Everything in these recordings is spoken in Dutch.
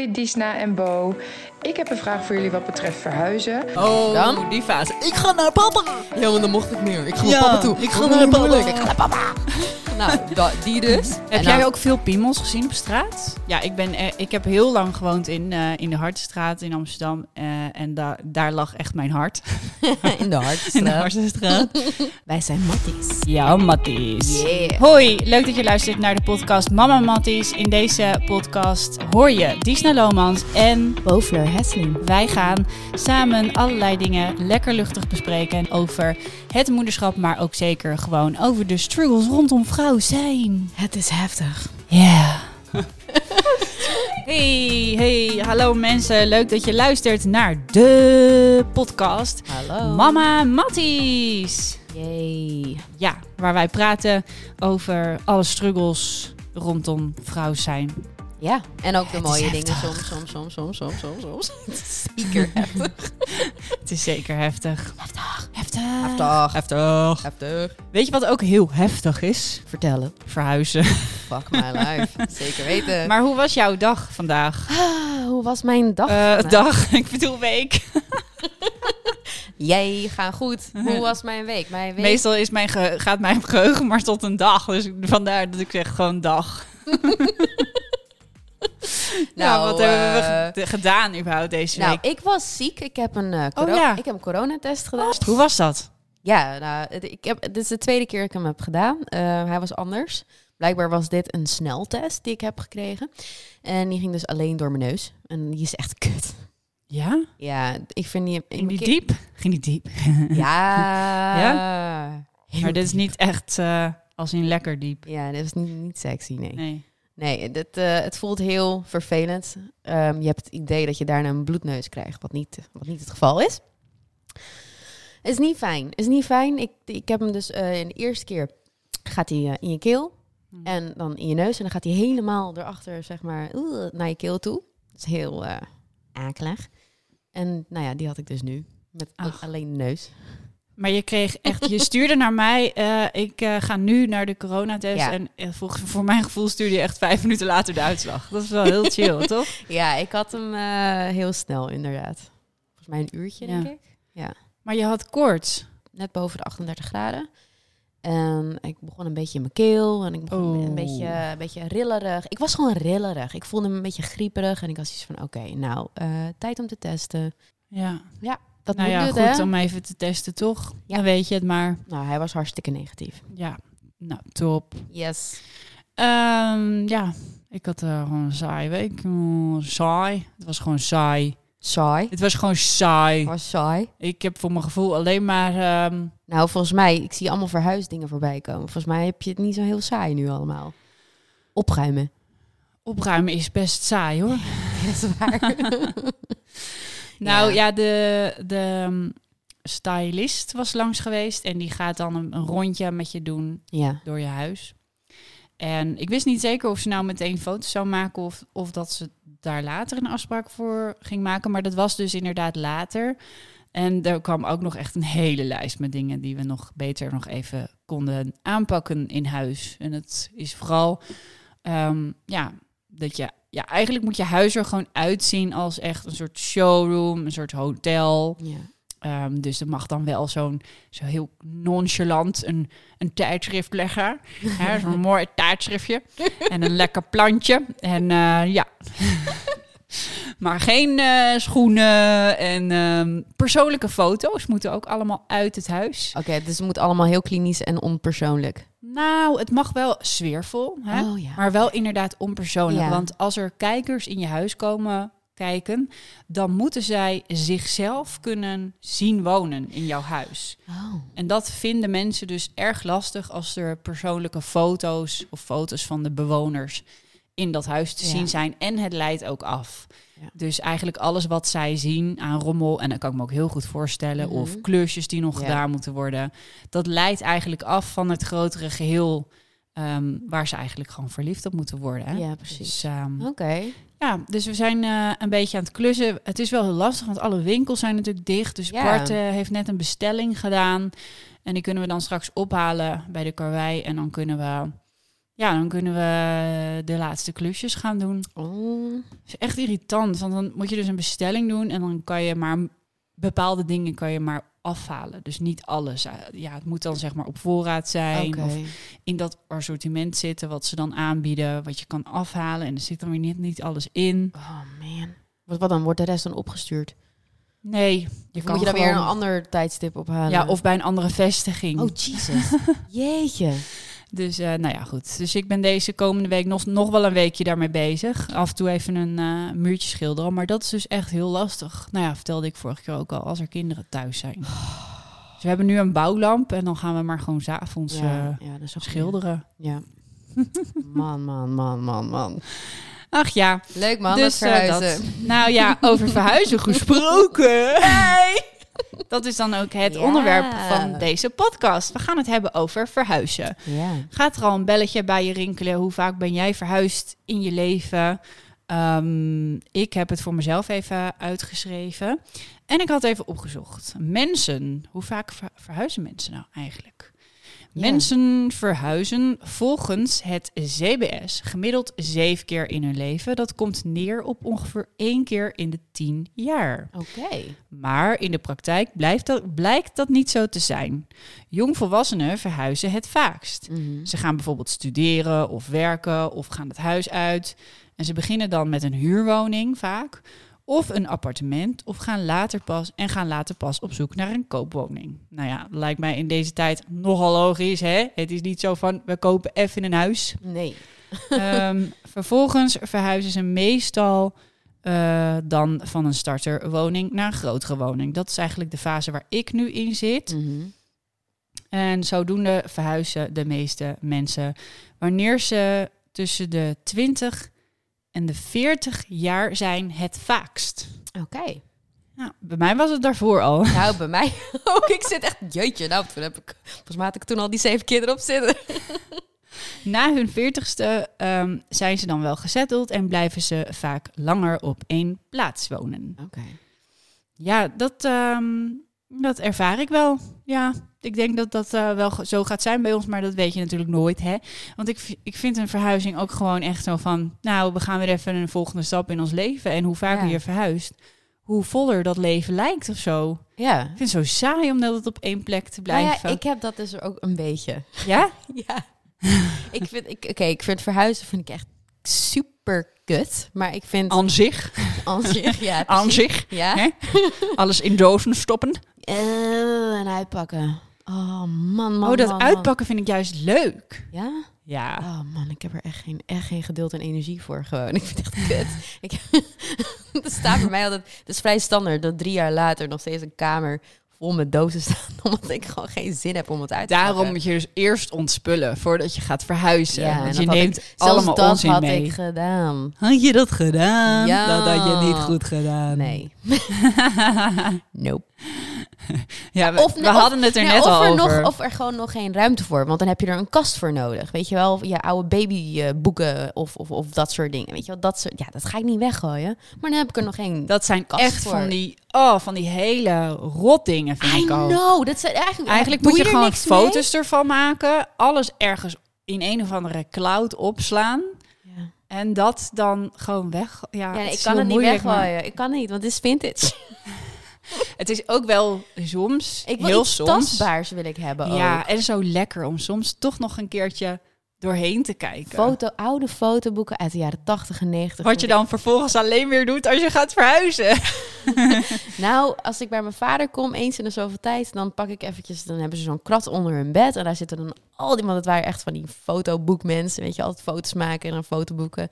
Hoi Disna en Bo. Ik heb een vraag voor jullie wat betreft verhuizen. Oh, Dan? die fase. Ik ga naar papa. Ja, maar dan mocht ik meer. Ik ga naar Ja, papa toe. ik ga Oh, naar papa. Ik ga naar papa. Nou, da- die dus. Heb jij dan- ook veel piemels gezien op straat? Ja, ik, ben, eh, ik heb heel lang gewoond in, eh, in de Hartstraat in Amsterdam. eh, en da daar lag echt mijn hart. in de In de hartstraat. Hartstraat. Wij zijn matties. Ja, Matties. Yeah. Hoi, leuk dat je luistert naar de podcast Mama Matties. In deze podcast hoor je Disna Lomans en Bovler Hesling. wij gaan samen allerlei dingen lekker luchtig bespreken over het moederschap, maar ook zeker gewoon over de struggles rondom zijn. Het is heftig. Ja. Hey, hey, hallo mensen. Leuk dat je luistert naar de podcast Hallo. Mama Matties. Yay. Ja, waar wij praten over alle struggles rondom vrouw zijn. Ja, en ook de Het is mooie dingen soms, soms, soms, soms, soms, soms, soms. Speaker heftig. Het is zeker heftig. Heftig. Heftig. Heftig. Heftig. Heftig. Weet je wat ook heel heftig is? Vertellen. Verhuizen. Fuck my life. Zeker weten. Maar hoe was jouw dag vandaag? Ah, hoe was mijn dag? Eh, dag, ik bedoel week. Jij gaat goed. Hoe was mijn week? Mijn week Meestal is mijn gaat mijn geheugen maar tot een dag. Dus vandaar dat ik zeg gewoon dag. nou, wat hebben we eh, ge- gedaan überhaupt deze Nou, week? ik was ziek. Ik heb een, eh coro- Oh, ja. ik heb een coronatest gedaan. Hoe was dat? Ja, nou, ik heb, dit is de tweede keer dat ik hem heb gedaan. Eh, hij was anders. Blijkbaar was dit een sneltest die ik heb gekregen. En die ging dus alleen door mijn neus. En die is echt kut. Ja? Ja, ik vind die... Ging die diep? Ging die diep? Ja. Heel maar dit is niet echt eh, als in lekker diep. Ja, dit is niet, niet sexy, nee. Nee. Nee, dit, eh, het voelt heel vervelend. Ehm, je hebt het idee dat je daarna een bloedneus krijgt, wat niet, wat niet het geval is. Is niet fijn. Is niet fijn. Ik, ik heb hem dus eh, in de eerste keer gaat hij eh, in je keel Hm. en dan in je neus en dan gaat hij helemaal erachter, zeg maar, naar je keel toe. Dat is heel akelig. En nou ja, die had ik dus nu met Ach. alleen de neus. Maar je kreeg echt, je stuurde naar mij, eh, ik eh, ga nu naar de coronatest. Ja. En eh, volgens, voor mijn gevoel stuurde je echt vijf minuten later de uitslag. Dat is wel heel chill, toch? Ja, ik had hem heel snel inderdaad. Volgens mij een uurtje, Ja. denk ik. Maar je had koorts. net boven de 38 graden. En ik begon een beetje in mijn keel en ik begon Oh. een, beetje, een beetje rillerig. Ik was gewoon rillerig. Ik voelde me een beetje grieperig en ik was iets van, oké, nou, tijd om te testen. Ja, Dat nou moet ja, goed hè? om even te testen, toch? Ja. Dan weet je het maar. Nou, hij was hartstikke negatief. Ja, nou, top. Yes. Ehm, ja, ik had eh, gewoon een saai week. Saai. Het was gewoon saai. Saai. Het was gewoon saai. Was saai. Ik heb voor mijn gevoel alleen maar... ehm, Nou, volgens mij, ik zie allemaal verhuisdingen voorbij komen. Volgens mij heb je het niet zo heel saai nu allemaal. Opruimen. opruimen is best saai, hoor. Dat is waar. Nou Ja. ja, de, de um, stylist was langs geweest en die gaat dan een, een rondje met je doen ja. door je huis. En ik wist niet zeker of ze nou meteen foto's zou maken of, of dat ze daar later een afspraak voor ging maken. Maar dat was dus inderdaad later. En er kwam ook nog echt een hele lijst met dingen die we nog beter nog even konden aanpakken in huis. En het is vooral, ehm, ja, dat je, ja, eigenlijk moet je huis er gewoon uitzien als echt een soort showroom, een soort hotel. ja. Ehm, dus er mag dan wel zo'n zo heel nonchalant een, een tijdschrift leggen. Hè, Zo'n mooi tijdschriftje. En een lekker plantje. En eh, ja. maar geen eh, schoenen en ehm, persoonlijke foto's moeten ook allemaal uit het huis. Oké, dus het moet allemaal heel klinisch en onpersoonlijk. Nou, het mag wel sfeervol. Hè? Oh ja. Maar wel inderdaad onpersoonlijk. Ja. Want als er kijkers in je huis komen kijken, dan moeten zij zichzelf kunnen zien wonen in jouw huis. Oh. En dat vinden mensen dus erg lastig als er persoonlijke foto's of foto's van de bewoners in dat huis te Ja. zien zijn. En het leidt ook af. Ja. Dus eigenlijk alles wat zij zien aan rommel, en dat kan ik me ook heel goed voorstellen, Mhm. of klusjes die nog Ja. gedaan moeten worden, dat leidt eigenlijk af van het grotere geheel. ehm, waar ze eigenlijk gewoon verliefd op moeten worden. Hè? Ja, precies. Dus, ehm, Oké. ja, dus we zijn eh, een beetje aan het klussen. Het is wel heel lastig, want alle winkels zijn natuurlijk dicht. Dus Ja. Bart eh, heeft net een bestelling gedaan. En die kunnen we dan straks ophalen bij de karwei. En dan kunnen we ja, dan kunnen we de laatste klusjes gaan doen. Oh. Is echt irritant, want dan moet je dus een bestelling doen en dan kan je maar bepaalde dingen kan je maar afhalen. Dus niet alles. Eh, Ja, het moet dan zeg maar op voorraad zijn of in dat assortiment zitten wat ze dan aanbieden, wat je kan afhalen en er zit dan weer niet, niet alles in. Oh man. Wat, wat dan? Wordt de rest dan opgestuurd? Nee, je kan moet je dan weer een ander tijdstip ophalen? ja, of bij een andere vestiging. Oh, Jesus. Jeetje. Dus eh, nou ja, goed. Dus ik ben deze komende week nog, nog wel een weekje daarmee bezig. Af en toe even een eh, muurtje schilderen. Maar dat is dus echt heel lastig. Nou ja, vertelde ik vorige keer ook al, als er kinderen thuis zijn. Dus we hebben nu een bouwlamp en dan gaan we maar gewoon s'avonds Ja, avonds ja, dat is ook schilderen. Ja. Man, man, man, man, man. Ach ja, Leuk man, dus dat eh, verhuizen. dat. Nou ja, over verhuizen gesproken. Dat is dan ook het Ja. onderwerp van deze podcast. We gaan het hebben over verhuizen. Ja. Gaat er al een belletje bij je rinkelen? Hoe vaak ben jij verhuisd in je leven? Ehm, ik heb het voor mezelf even uitgeschreven. En ik had even opgezocht. Mensen, hoe vaak ver- verhuizen mensen nou eigenlijk? Ja. Mensen verhuizen volgens het CBS gemiddeld zeven keer in hun leven. Dat komt neer op ongeveer één keer in de tien jaar. Oké. Maar in de praktijk blijft dat, blijkt dat niet zo te zijn. Jongvolwassenen verhuizen het vaakst. Mhm. Ze gaan bijvoorbeeld studeren of werken of gaan het huis uit. En ze beginnen dan met een huurwoning vaak. Of een appartement. Of gaan later pas en gaan later pas op zoek naar een koopwoning. Nou ja, lijkt mij in deze tijd nogal logisch. Hè? Het is niet zo van we kopen even een huis. Nee. Ehm, vervolgens verhuizen ze meestal eh, dan van een starterwoning naar een grotere woning. Dat is eigenlijk de fase waar ik nu in zit. Mhm. En zodoende verhuizen de meeste mensen wanneer ze tussen de 20 en de 40 jaar zijn het vaakst. Oké. Nou, bij mij was het daarvoor al. Nou, bij mij ook. Ik zit echt... Jeetje, nou, toen heb ik... Volgens mij had ik toen al die zeven kinderen op zitten. Na hun 40ste ehm, zijn ze dan wel gezetteld en blijven ze vaak langer op één plaats wonen. Oké. Ja, dat, ehm, dat ervaar ik wel. Ja, ik denk dat dat eh, wel zo gaat zijn bij ons, maar dat weet je natuurlijk nooit, hè? Want ik, ik vind een verhuizing ook gewoon echt zo van... nou, we gaan weer even een volgende stap in ons leven. En hoe vaker Ja. je verhuist, hoe voller dat leven lijkt of zo. Ja. Ik vind het zo saai om dat op één plek te Nou blijven. ja, ik heb dat dus ook een beetje. Ja? Ja. ik vind, ik, oké, ik vind verhuizen vind ik echt super kut. Maar ik vind Aan zich. aan zich, ja, Aan zich. Ja. Hè? Alles in dozen stoppen. Eh, en uitpakken. Oh man, man. oh, dat man, man. uitpakken vind ik juist leuk. Ja? Ja. Oh man, ik heb er echt geen, echt geen geduld en energie voor gewoon. Ik vind het echt kut. ik, staat bij mij altijd, het is vrij standaard dat drie jaar later nog steeds een kamer vol met dozen staat. Omdat ik gewoon geen zin heb om het uit te Daarom pakken. moet je dus eerst ontspullen voordat je gaat verhuizen. Ja, Want je ik- neemt Zelfs allemaal dat onzin had mee. ik gedaan. Had je dat gedaan? Ja. Dat had je niet goed gedaan. Nee. nope. ja, we, Of- we hadden het er net of al er over. Nog, of er gewoon nog geen ruimte voor. Want dan heb je er een kast voor nodig. Weet je wel, je oude babyboeken of, of, of dat soort dingen. Weet je wel, dat, soort, ja, dat ga ik niet weggooien. Maar dan heb ik er nog geen... dat zijn kast echt voor. van die, oh, van die hele rotdingen, vind I ik ook. know. Dat zijn eigenlijk, Eigenlijk moet je er gewoon mee? foto's ervan maken. Alles ergens in een of andere cloud opslaan. Ja. En dat dan gewoon weg. Ja, ik kan het niet moeilijk, maar weggooien. Ik kan niet, want het is vintage. Het is ook wel soms, Ik wil heel iets soms. tastbaars wil ik hebben Ja, ook. en zo lekker om soms toch nog een keertje doorheen te kijken. Foto, oude fotoboeken uit de jaren 80 en 90. Wat je dan vervolgens alleen weer doet als je gaat verhuizen. Nou, als ik bij mijn vader kom, eens in de zoveel tijd, dan pak ik eventjes, dan hebben ze zo'n krat onder hun bed. En daar zitten dan al die, want het waren echt van die fotoboekmensen, weet je, altijd foto's maken en dan fotoboeken.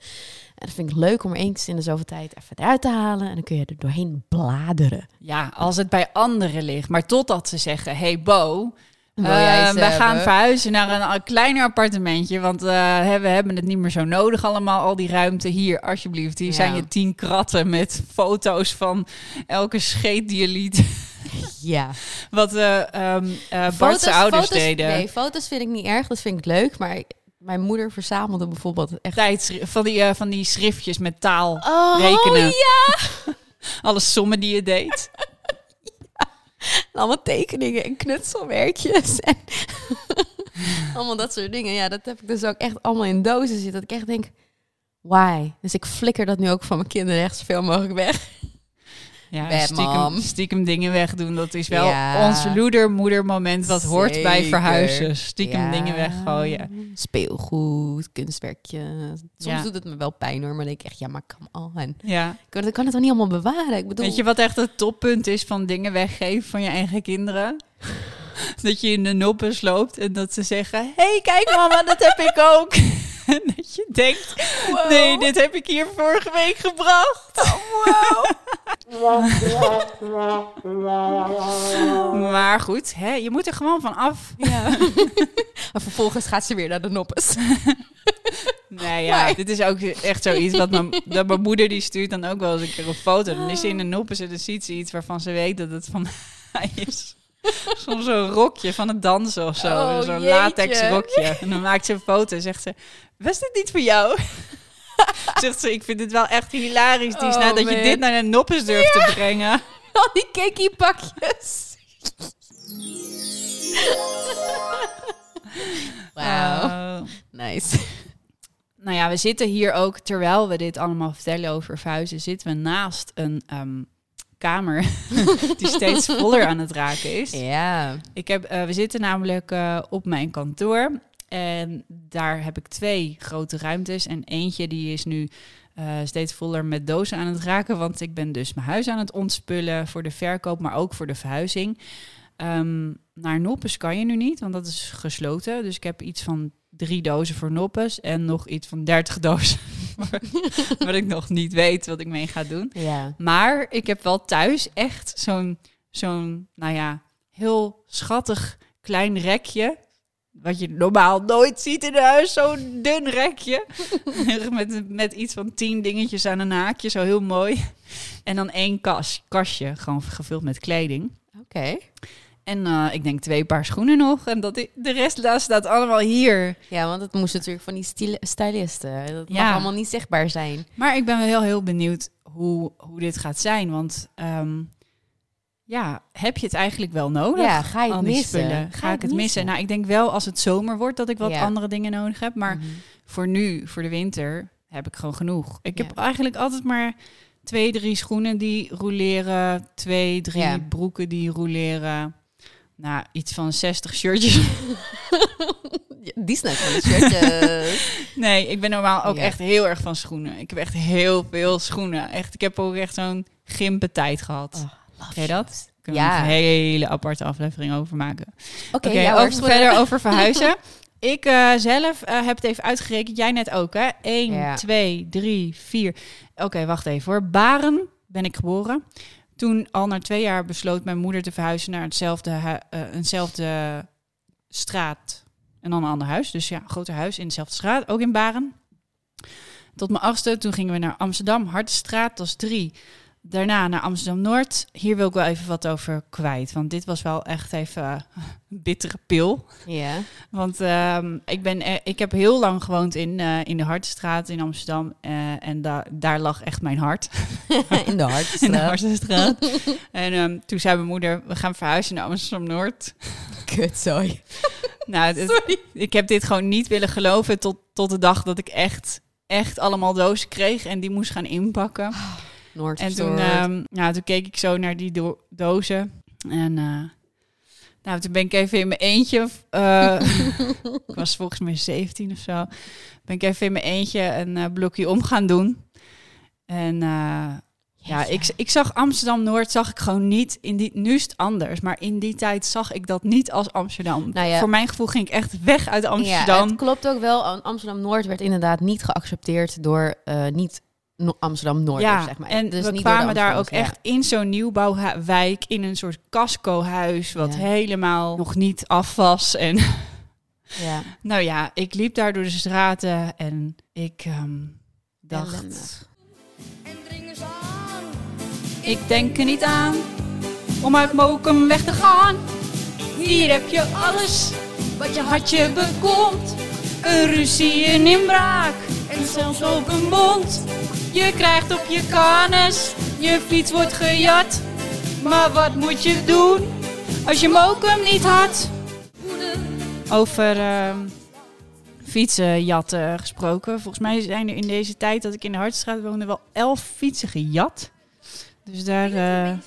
En dat vind ik leuk om er eens in de zoveel tijd even eruit te halen. En dan kun je er doorheen bladeren. Ja, als het bij anderen ligt. Maar totdat ze zeggen, hey Bo, ze we gaan verhuizen naar een, een kleiner appartementje. Want hè, we hebben het niet meer zo nodig allemaal, al die ruimte. Hier, alsjeblieft. Hier Ja. zijn je tien kratten met foto's van elke scheet die je liet. Ja. Wat ehm eh Bart's ouders foto's, deden. Nee, foto's vind ik niet erg, dat vind ik leuk. Maar mijn moeder verzamelde bijvoorbeeld echt... Tijdschri- van, die, eh, van die schriftjes met taal. Oh, rekenen. ja! Alle sommen die je deed. Allemaal tekeningen en knutselwerkjes. En allemaal dat soort dingen. Ja, dat heb ik dus ook echt allemaal in dozen zitten. Dat ik echt denk, why? Dus ik flikker dat nu ook van mijn kinderen echt zoveel mogelijk weg. Ja, Bad stiekem, mom. stiekem dingen wegdoen. Dat is wel Ja. ons loeder-moeder-moment wat hoort bij verhuizen. Stiekem Ja. dingen weggooien. Speelgoed, kunstwerkje. Soms doet het me wel pijn hoor, maar denk ik echt, ja, maar come on. Ja. Ik kan, het dan niet allemaal bewaren. Ik bedoel, Weet je wat echt het toppunt is van dingen weggeven van je eigen kinderen? dat je in de noppen sloopt en dat ze zeggen... Hé, hey, kijk mama, dat heb ik ook. en dat je denkt... Nee, dit heb ik hier vorige week gebracht. maar goed, hè, je moet er gewoon van af. Ja. maar vervolgens gaat ze weer naar de noppes. Nee, ja, Maar- dit is ook echt zoiets wat mijn, dat mijn moeder die stuurt dan ook wel eens een keer een foto. Dan is ze in de noppen en dan ziet ze iets waarvan ze weet dat het van mij is. Soms zo'n rokje van het dansen of zo. Oh, zo'n latex rokje. En dan maakt ze een foto en zegt ze, was dit niet voor jou? zegt ze, ik vind het wel echt hilarisch, Ties, Oh, dat je dit naar de noppes durft te brengen. Al die cakeie-pakjes. Wauw. Nice. Nou ja, we zitten hier ook, terwijl we dit allemaal vertellen over verhuizen, zitten we naast een ehm, kamer die steeds voller aan het raken is. Ja. Ik heb, eh, we zitten namelijk eh, op mijn kantoor en daar heb ik twee grote ruimtes en eentje die is nu eh, steeds voller met dozen aan het raken, want ik ben dus mijn huis aan het ontspullen voor de verkoop, maar ook voor de verhuizing. Ehm, naar Noppes kan je nu niet, want dat is gesloten. Dus ik heb iets van drie dozen voor Noppes en nog iets van 30 dozen. wat ik nog niet weet wat ik mee ga doen. Ja. Maar ik heb wel thuis echt zo'n, zo'n, nou ja, heel schattig klein rekje. Wat je normaal nooit ziet in huis, zo'n dun rekje. met, met iets van tien dingetjes aan een haakje, zo heel mooi. En dan één kas, kastje, gewoon gevuld met kleding. Oké. En eh, ik denk twee paar schoenen nog. En dat de rest daar staat allemaal hier. Ja, want het moest natuurlijk van die stylisten. Dat Ja. mag allemaal niet zichtbaar zijn. Maar ik ben wel heel, heel benieuwd hoe, hoe dit gaat zijn. Want ehm, ja, heb je het eigenlijk wel nodig? Ja, ga je het missen? spullen? Ga, ik het missen? Nou, ik denk wel als het zomer wordt dat ik wat Ja. andere dingen nodig heb. Maar Mhm. voor nu, voor de winter, heb ik gewoon genoeg. Ik Ja. heb eigenlijk altijd maar twee, drie schoenen die roleren. Twee, drie broeken die roleren. Nou, iets van 60 shirtjes. Die van de shirtjes. Nee, ik ben normaal ook Ja. echt heel erg van schoenen. Ik heb echt heel veel schoenen. Echt, ik heb ook echt zo'n gimpentijd gehad. Oh, Ken je dat? Kunnen Ja. we een hele aparte aflevering over maken. Oké, hoor, over, verder over verhuizen. Ik eh, zelf eh, heb het even uitgerekend. Jij net ook, hè? 1, Ja. 2, 3, 4. Oké, wacht even hoor. Baren ben ik geboren. Toen al na twee jaar besloot mijn moeder te verhuizen naar hetzelfde, eh, eenzelfde straat en dan een ander huis. Dus ja, groter huis in dezelfde straat, ook in Baren. Tot mijn achtste, toen gingen we naar Amsterdam, Hartenstraat, dat is drie. Daarna naar Amsterdam-Noord. Hier wil ik wel even wat over kwijt, want dit was wel echt even een bittere pil. Ja. Want ehm, ik, ben, eh, ik heb heel lang gewoond in, eh, in de Hartenstraat in Amsterdam. en da daar lag echt mijn hart. In de In de Hartenstraat. Hartenstraat. en ehm, toen zei mijn moeder, we gaan verhuizen naar Amsterdam-Noord. Kut, sorry. nou, het- ik heb dit gewoon niet willen geloven tot, tot de dag dat ik echt, echt allemaal dozen kreeg. En die moest gaan inpakken. Noord En toen, ehm, nou, toen keek ik zo naar die do- dozen. En eh, nou, toen ben ik even in mijn eentje. eh, ik was volgens mij 17 of zo. Ben ik even in mijn eentje een eh, blokje om gaan doen. En ja, ik, ik zag Amsterdam Noord zag ik gewoon niet in die. Nu is het anders, maar in die tijd zag ik dat niet als Amsterdam. Nou ja. Voor mijn gevoel ging ik echt weg uit Ja, Amsterdam. het klopt ook wel. Amsterdam-Noord werd inderdaad niet geaccepteerd door eh, niet no- Amsterdam-Noord, Ja, zeg maar. en dus we niet kwamen daar ook echt in zo'n nieuwbouwwijk, in een soort casco-huis, wat Ja. helemaal nog niet af was. En Ja. nou ja, ik liep daar door de straten en ik ehm, dacht, ik denk er niet aan om uit Mokum weg te gaan. Hier heb je alles wat je hartje bekomt. Een ruzie, een inbraak en zelfs ook een bond. Je krijgt op je kanus, je fiets wordt gejat. Maar wat moet je doen als je Mokum niet had? Over ehm, fietsenjatten gesproken. Volgens mij zijn er in deze tijd dat ik in de Hartstraat woonde wel elf fietsen gejat. Dus daar eh,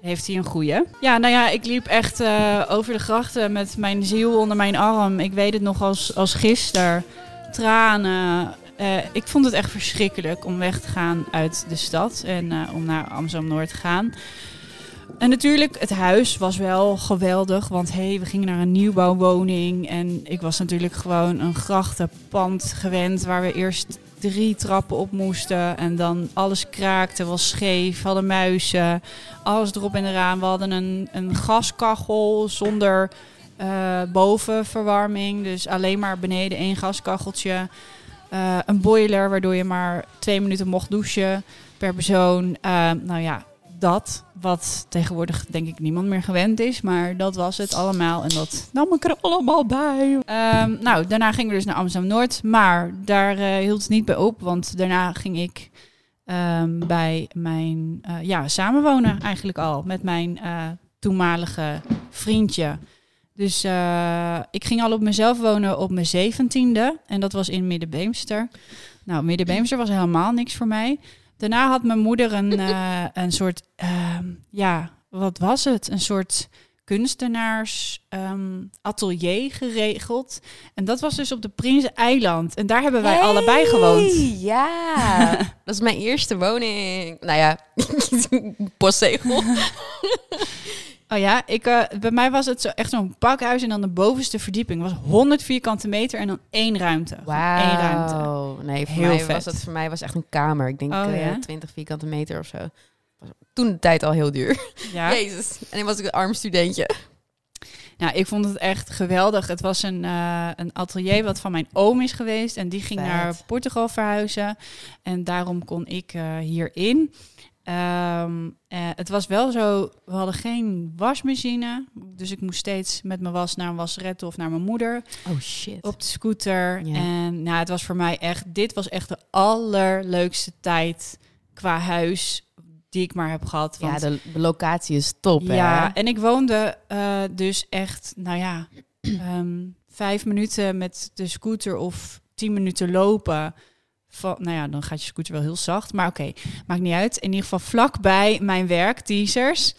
heeft hij een goeie. Ja, nou ja, ik liep echt eh, over de grachten met mijn ziel onder mijn arm. Ik weet het nog als, als gisteren. Tranen. Eh, ik vond het echt verschrikkelijk om weg te gaan uit de stad en eh, om naar Amsterdam-Noord te gaan. En natuurlijk, het huis was wel geweldig, want hey, we gingen naar een nieuwbouwwoning. En ik was natuurlijk gewoon een grachtenpand gewend waar we eerst drie trappen op moesten. En dan alles kraakte, was scheef, hadden muizen, alles erop en eraan. We hadden een, een gaskachel zonder eh, bovenverwarming, dus alleen maar beneden één gaskacheltje. Eh, een boiler waardoor je maar twee minuten mocht douchen per persoon. Eh, nou ja, dat wat tegenwoordig denk ik niemand meer gewend is. Maar dat was het allemaal en dat nam ik er allemaal bij. Ehm, nou, daarna gingen we dus naar Amsterdam-Noord. Maar daar eh, hield het niet bij op, want daarna ging ik ehm, bij mijn ja, samenwonen eigenlijk al. Met mijn toenmalige vriendje. Dus eh, ik ging al op mezelf wonen op mijn zeventiende. En dat was in Middenbeemster. Nou, Middenbeemster was helemaal niks voor mij. Daarna had mijn moeder een, eh, een soort, ehm, ja, wat was het? Een soort kunstenaars ehm, atelier geregeld. En dat was dus op de Prinsen-eiland. En daar hebben wij allebei gewoond. Ja, dat is mijn eerste woning. Nou ja, postzegel. Oh ja, ik, eh, bij mij was het zo, echt zo'n pakhuis en dan de bovenste verdieping was 100 vierkante meter en dan één ruimte. Wauw. Nee, voor Heel mij vet. was het voor mij was echt een kamer. Ik denk Oh, eh, ja? 20 vierkante meter of zo. Was toen de tijd al heel duur. Ja. Jezus. En dan was ik een arm studentje. Nou, ik vond het echt geweldig. Het was een, eh, een atelier wat van mijn oom is geweest. En die ging Vet. naar Portugal verhuizen. En daarom kon ik eh, hierin. Ehm, eh, het was wel zo, we hadden geen wasmachine. Dus ik moest steeds met mijn was naar een wasrette of naar mijn moeder Oh shit. op de scooter. Ja. En nou, het was voor mij echt, dit was echt de allerleukste tijd qua huis die ik maar heb gehad. ja, Want de, de locatie is top. ja, hè? en ik woonde eh, dus echt, nou ja, ehm, vijf minuten met de scooter of tien minuten lopen. Van, nou ja, dan gaat je scooter wel heel zacht. Maar oké, maakt niet uit. In ieder geval vlakbij mijn werk, teasers.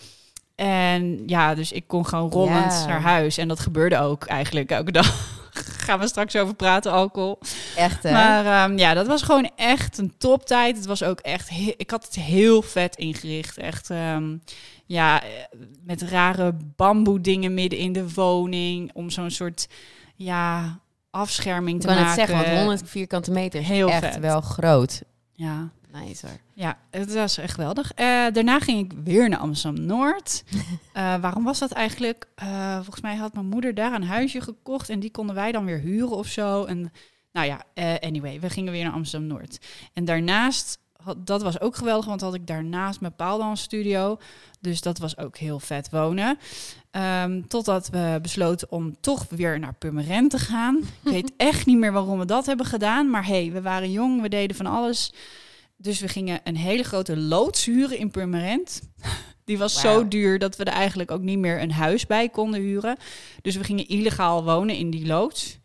En ja, dus ik kon gewoon rollend Ja. naar huis. En dat gebeurde ook eigenlijk elke dag. Gaan we straks over praten, alcohol. Echt hè? Maar ehm, ja, dat was gewoon echt een toptijd. Het was ook echt, ik had het heel vet ingericht. Echt, ehm, ja, eh, met rare bamboe dingen midden in de woning. Om zo'n soort, ja, afscherming ik te kan het maken. zeggen, want 100 vierkante meter is Heel echt vet. wel groot. Ja, Nice hoor. ja, het was echt geweldig. Eh, daarna ging ik weer naar Amsterdam-Noord. Eh, waarom was dat eigenlijk? Eh, volgens mij had mijn moeder daar een huisje gekocht en die konden wij dan weer huren of zo. En nou ja, anyway, we gingen weer naar Amsterdam-Noord. En daarnaast, had, dat was ook geweldig, want had ik daarnaast mijn paaldansstudio. Dus dat was ook heel vet wonen. Ehm, totdat we besloten om toch weer naar Purmerend te gaan. Ik weet echt niet meer waarom we dat hebben gedaan. Maar hey, we waren jong, we deden van alles. Dus we gingen een hele grote loods huren in Purmerend. Die was zo duur dat we er eigenlijk ook niet meer een huis bij konden huren. Dus we gingen illegaal wonen in die loods.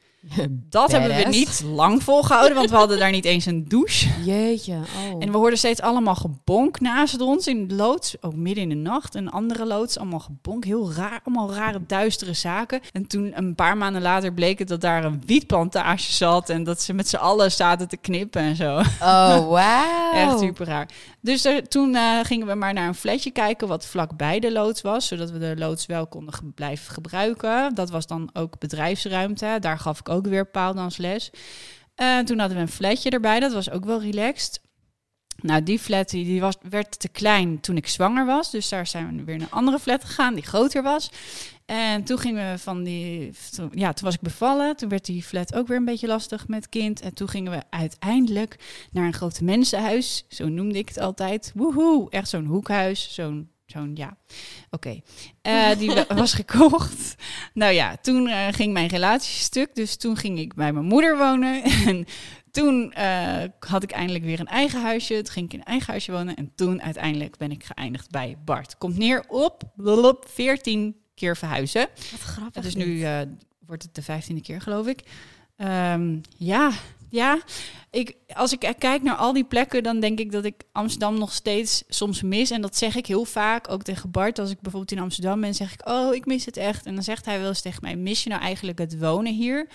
Dat hebben we niet lang volgehouden, want we hadden daar niet eens een douche. Jeetje. Oh. En we hoorden steeds allemaal gebonk naast ons in de loods. Ook midden in de nacht. En andere loods, allemaal gebonk. Heel raar. Allemaal rare, duistere zaken. En toen, een paar maanden later, bleek het dat daar een wietplantage zat. En dat ze met z'n allen zaten te knippen en zo. Oh, wauw. Echt super raar. Dus er- toen eh, gingen we maar naar een flatje kijken wat vlakbij de loods was. Zodat we de loods wel konden ge- blijven gebruiken. Dat was dan ook bedrijfsruimte. Daar gaf ik ook weer paaldansles. Eh toen hadden we een flatje erbij. Dat was ook wel relaxed. Nou, die flat die, was, werd te klein toen ik zwanger was. Dus daar zijn we weer naar een andere flat gegaan die groter was. En toen gingen we van die... Ja, toen was ik bevallen. Toen werd die flat ook weer een beetje lastig met kind. En toen gingen we uiteindelijk naar een grote mensenhuis. Zo noemde ik het altijd. Woehoe, echt zo'n hoekhuis. Zo'n, zo'n ja, oké. Eh, die wa- was gekocht. Nou ja, toen eh, ging mijn relatie stuk. Dus toen ging ik bij mijn moeder wonen. En toen eh, had ik eindelijk weer een eigen huisje. Toen ging ik in een eigen huisje wonen. En toen uiteindelijk ben ik geëindigd bij Bart. Komt neer op blub, 14 keer verhuizen. Wat grappig. Het is nu wordt het de vijftiende keer, geloof ik. Ehm, ja, ja. Ik, als ik kijk naar al die plekken, dan denk ik dat ik Amsterdam nog steeds soms mis. En dat zeg ik heel vaak, ook tegen Bart. Als ik bijvoorbeeld in Amsterdam ben, zeg ik, oh, ik mis het echt. En dan zegt hij wel eens tegen mij, mis je nou eigenlijk het wonen hier?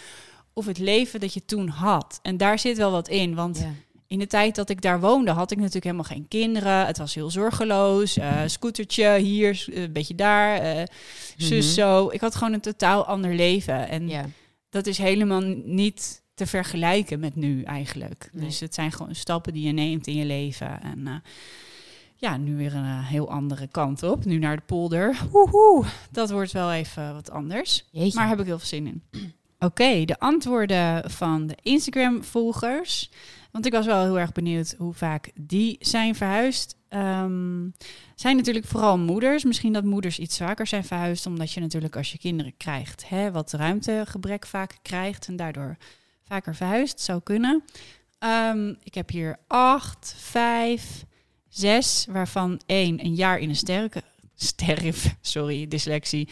Of het leven dat je toen had? En daar zit wel wat in, want... Ja. In de tijd dat ik daar woonde, had ik natuurlijk helemaal geen kinderen. Het was heel zorgeloos. eh scootertje hier, een beetje daar. eh zus Mhm. zo. Ik had gewoon een totaal ander leven. En Ja. dat is helemaal niet te vergelijken met nu eigenlijk. Nee. Dus het zijn gewoon stappen die je neemt in je leven. En eh, ja, nu weer een eh, heel andere kant op. Nu naar de polder. Woehoe, dat wordt wel even wat anders. Jeetje. Maar heb ik heel veel zin in. Oké, de antwoorden van de Instagram-volgers. Want ik was wel heel erg benieuwd hoe vaak die zijn verhuisd. Ehm, zijn natuurlijk vooral moeders. Misschien dat moeders iets vaker zijn verhuisd. Omdat je natuurlijk als je kinderen krijgt, hè, wat ruimtegebrek vaak krijgt. En daardoor vaker verhuisd zou kunnen. Ehm, ik heb hier acht, vijf, zes, waarvan één een jaar in een sterke, sterre, sorry, dyslexie,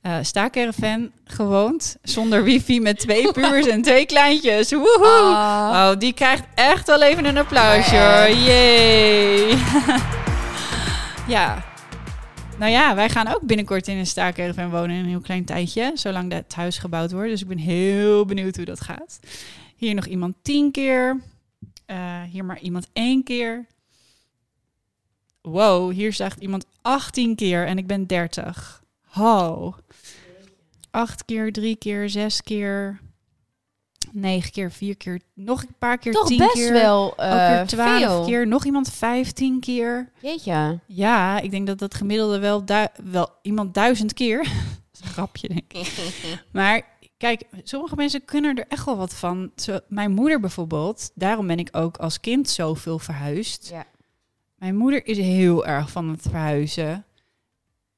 eh staakerven gewoond. Zonder wifi met twee pubers en twee kleintjes. Woehoe! Ah. Oh, die krijgt echt wel even een applausje hoor. Yay! ja. Nou ja, wij gaan ook binnenkort in een staakerven wonen een heel klein tijdje. Zolang het huis gebouwd wordt. Dus ik ben heel benieuwd hoe dat gaat. Hier nog iemand tien keer. Eh, hier maar iemand één keer. Wow, hier zegt iemand 18 keer en ik ben 30. Ho. Acht keer, drie keer, zes keer, negen keer, vier keer, nog een paar keer, Toch tien best keer. wel ook weer twaalf veel. keer, nog iemand vijftien keer. Jeetje. Ja, ik denk dat dat gemiddelde wel, wel iemand duizend keer. dat is een grapje, denk ik. Maar kijk, sommige mensen kunnen er echt wel wat van. Zo, mijn moeder bijvoorbeeld, daarom ben ik ook als kind zoveel verhuisd. Ja. Mijn moeder is heel erg van het verhuizen.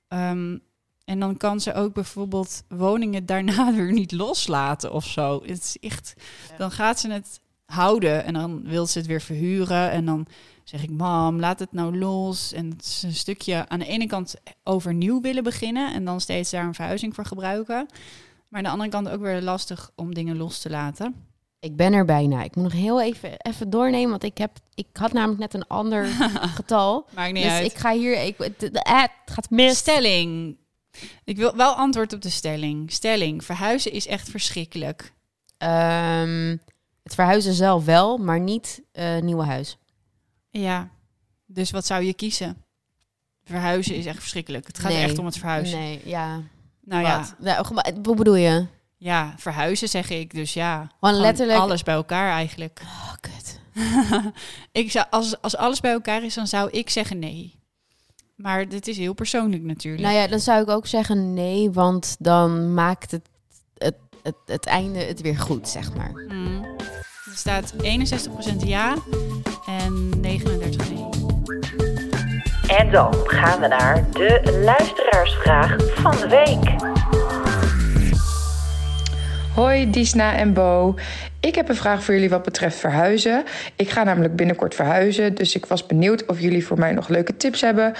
Ehm, en dan kan ze ook bijvoorbeeld woningen daarna weer niet loslaten of zo. Het is echt, dan gaat ze het houden en dan wil ze het weer verhuren. En dan zeg ik, mam, laat het nou los. En het is een stukje aan de ene kant overnieuw willen beginnen en dan steeds daar een verhuizing voor gebruiken. Maar aan de andere kant ook weer lastig om dingen los te laten. Ik ben er bijna. Ik moet nog heel even, even doornemen, want ik, heb, ik had namelijk net een ander getal. Maakt niet dus uit. ik ga hier... Ik, het, gaat mis. Stelling. Ik wil wel antwoord op de stelling. Stelling. Verhuizen is echt verschrikkelijk. Ehm, het verhuizen zelf wel, maar niet eh nieuwe huis. Ja. Dus wat zou je kiezen? Verhuizen is echt verschrikkelijk. Het gaat Nee. echt om het verhuizen. Nee, ja. Nou ja, Wat? Nou, hoe bedoel je? ja, verhuizen zeg ik. Dus ja, Gewoon gewoon letterlijk... alles bij elkaar eigenlijk. Oh, kut. ik zou, als, als alles bij elkaar is, dan zou ik zeggen nee. Maar dit is heel persoonlijk natuurlijk. Nou ja, dan zou ik ook zeggen nee, want dan maakt het, het, het, het einde het weer goed, zeg maar. Hmm. Er staat 61% ja en 39% nee. En dan gaan we naar de luisteraarsvraag van de week. Hoi Disna en Bo. Ik heb een vraag voor jullie wat betreft verhuizen. Ik ga namelijk binnenkort verhuizen, dus ik was benieuwd of jullie voor mij nog leuke tips hebben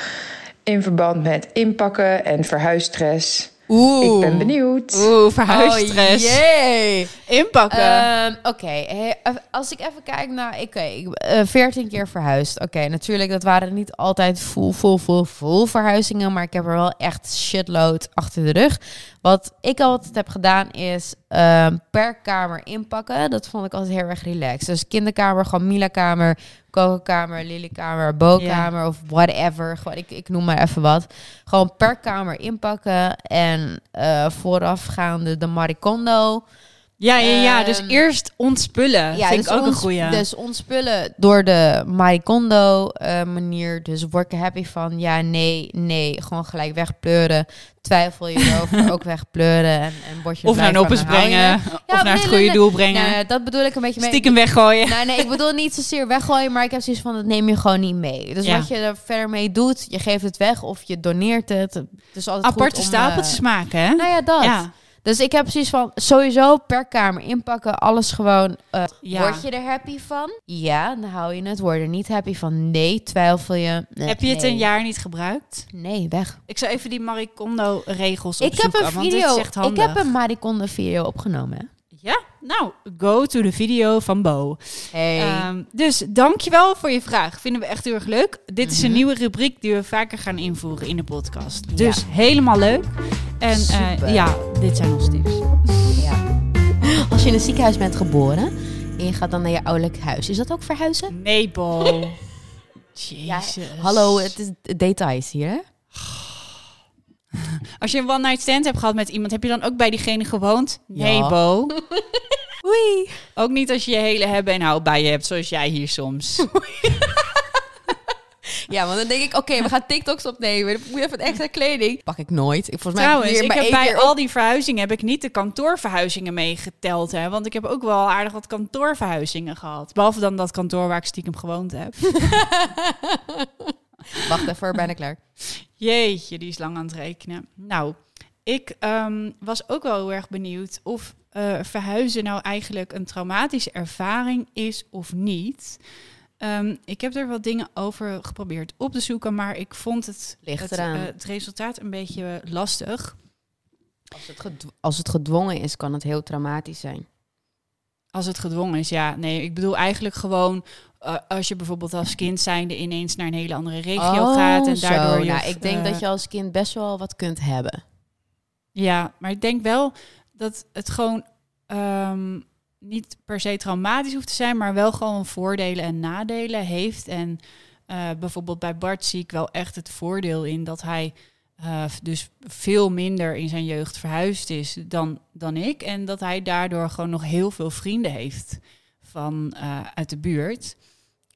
in verband met inpakken en verhuisstress. Oeh. Ik ben benieuwd. Oeh, verhuisstress. Oh, jee. Inpakken. Ehm, Oké, hey, als ik even kijk naar... Oké, ik eh 14 keer verhuisd. Oké, natuurlijk, dat waren niet altijd full, full, full, full verhuizingen. Maar ik heb er wel echt shitload achter de rug. Wat ik altijd heb gedaan is ehm, per kamer inpakken. Dat vond ik altijd heel erg relaxed. Dus kinderkamer, gewoon Mila-kamer, kokenkamer, Lily-kamer, Bo-kamer of whatever. Gewoon, ik, ik noem maar even wat. Gewoon per kamer inpakken. En eh, voorafgaande de Maricondo. Ja, ja, ja. Dus ehm, eerst ontspullen. Ja, vind ik ook een goeie. Dus ontspullen door de Maricondo eh, manier. Dus word ik er happy van. Ja, nee, nee. Gewoon gelijk wegpleuren. Twijfel je erover, ook wegpleuren. En, en word je of naar een brengen. of naar nee, het goede nee. doel brengen. Nou, dat bedoel ik een beetje mee. Stiekem weggooien. Nee, nee, ik bedoel niet zozeer weggooien, maar ik heb zoiets van, dat neem je gewoon niet mee. Dus Ja. wat je er verder mee doet, je geeft het weg of je doneert het. Is altijd Aparte goed om, stapeltjes eh, maken, hè? Nou ja, dat. Ja. Dus ik heb precies van sowieso per kamer inpakken, alles gewoon. eh, Ja. Word je er happy van? Ja, dan hou je het. Word je er niet happy van? Nee, twijfel je? Nee, Heb je het nee. een jaar niet gebruikt? Nee, weg. Ik zou even die Marie Kondo regels Ik heb opzoeken, een video. Ik heb een Mariconde video opgenomen. hè. Ja? Nou, go to de video van Bo. Hey. Ehm, dus dankjewel voor je vraag. Vinden we echt heel erg leuk. Dit is een Mhm. nieuwe rubriek die we vaker gaan invoeren in de podcast. Dus helemaal leuk. En eh, ja, dit zijn onze tips. ja. Als je in een ziekenhuis bent geboren en je gaat dan naar je ouderlijk huis, is dat ook verhuizen? Nee, Bo. Jezus. Hallo, het is details hier. Hè? Als je een one-night stand hebt gehad met iemand, heb je dan ook bij diegene gewoond? Nee, Ja. Bo. Oei. Ook niet als je je hele hebben en houden bij je hebt, zoals jij hier soms. Ja, want dan denk ik, oké, we gaan TikToks opnemen. Dan moet je even extra kleding. Pak ik nooit. Ik, volgens mij Trouwens, heb ik heb bij al die verhuizingen heb ik niet de kantoorverhuizingen meegeteld. Hè? Want ik heb ook wel aardig wat kantoorverhuizingen gehad. Behalve dan dat kantoor waar ik stiekem gewoond heb. Wacht even, bijna klaar. Jeetje, die is lang aan het rekenen. Nou, ik ehm, was ook wel heel erg benieuwd of eh, verhuizen nou eigenlijk een traumatische ervaring is of niet. Ehm, ik heb er wat dingen over geprobeerd op te zoeken, maar ik vond het, het, eh, het resultaat een beetje lastig. Als het, als het gedwongen is, kan het heel traumatisch zijn. Als het gedwongen is, ja. Nee, ik bedoel eigenlijk gewoon eh, als je bijvoorbeeld als kind zijnde ineens naar een hele andere regio gaat en daardoor Oh, zo. je... Nou, ik denk eh, dat je als kind best wel wat kunt hebben. Ja, maar ik denk wel dat het gewoon ehm, niet per se traumatisch hoeft te zijn, maar wel gewoon voordelen en nadelen heeft. En eh, bijvoorbeeld bij Bart zie ik wel echt het voordeel in dat hij dus veel minder in zijn jeugd verhuisd is dan, dan ik. En dat hij daardoor gewoon nog heel veel vrienden heeft van, uit de buurt.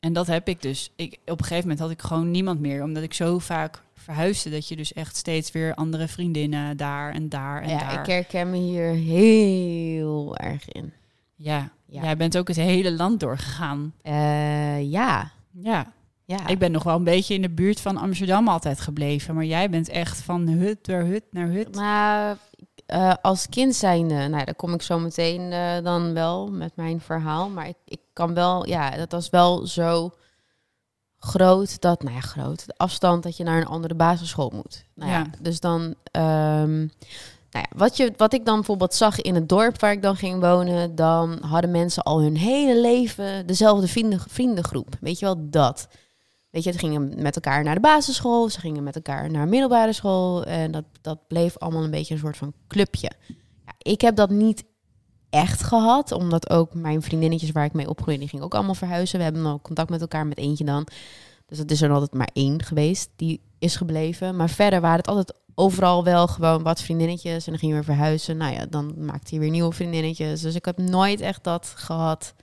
En dat heb ik dus. Ik, op een gegeven moment had ik gewoon niemand meer, omdat ik zo vaak verhuisde. Dat je dus echt steeds weer andere vriendinnen daar en daar en ja, daar. ik herken me hier heel erg in. Ja. Ja. jij bent ook het hele land doorgegaan. Eh, ja. Ja, ja. ik ben nog wel een beetje in de buurt van Amsterdam altijd gebleven. Maar jij bent echt van hut naar hut naar hut. Maar eh, als kind zijnde, nou, daar kom ik zo meteen eh, dan wel met mijn verhaal. Maar ik, ik kan wel, ja, dat was wel zo groot dat, nou ja, groot, de afstand dat je naar een andere basisschool moet. Nou ja, Ja. dus dan, ehm, nou ja, wat, je, wat ik dan bijvoorbeeld zag in het dorp waar ik dan ging wonen, dan hadden mensen al hun hele leven dezelfde vrienden, vriendengroep. Weet je wel, dat. Weet je, ze gingen met elkaar naar de basisschool, ze gingen met elkaar naar middelbare school. En dat, dat bleef allemaal een beetje een soort van clubje. Ja, ik heb dat niet echt gehad, omdat ook mijn vriendinnetjes waar ik mee opgroeide, die gingen ook allemaal verhuizen. We hebben nog contact met elkaar met eentje dan. Dus het is er altijd maar één geweest die is gebleven. Maar verder waren het altijd overal wel gewoon wat vriendinnetjes. En dan gingen we weer verhuizen. Nou ja, dan maakte je weer nieuwe vriendinnetjes. Dus ik heb nooit echt dat gehad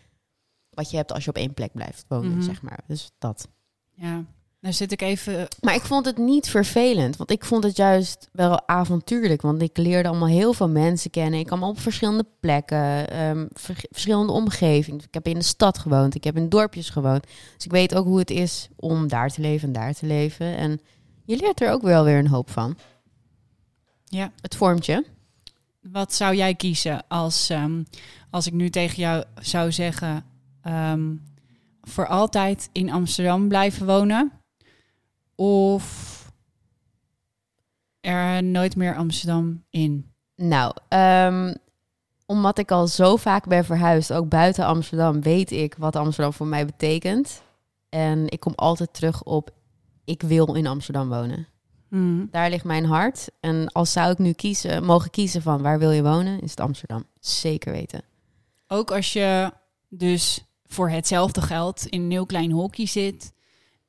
wat je hebt als je op één plek blijft wonen, Mhm. zeg maar. Dus dat. Ja, nou zit ik even... Maar ik vond het niet vervelend, want ik vond het juist wel avontuurlijk. Want ik leerde allemaal heel veel mensen kennen. Ik kwam op verschillende plekken, ehm, ver- verschillende omgevingen. Ik heb in de stad gewoond, ik heb in dorpjes gewoond. Dus ik weet ook hoe het is om daar te leven en daar te leven. En je leert er ook wel weer een hoop van. Ja. Het vormt je. Wat zou jij kiezen als, ehm, als ik nu tegen jou zou zeggen... ehm, voor altijd in Amsterdam blijven wonen? Of er nooit meer Amsterdam in? Nou, ehm, omdat ik al zo vaak ben verhuisd, ook buiten Amsterdam, weet ik wat Amsterdam voor mij betekent. En ik kom altijd terug op, ik wil in Amsterdam wonen. Mhm. Daar ligt mijn hart. En als zou ik nu kiezen, mogen kiezen van waar wil je wonen, is het Amsterdam. Zeker weten. Ook als je dus voor hetzelfde geld in een heel klein hokje zit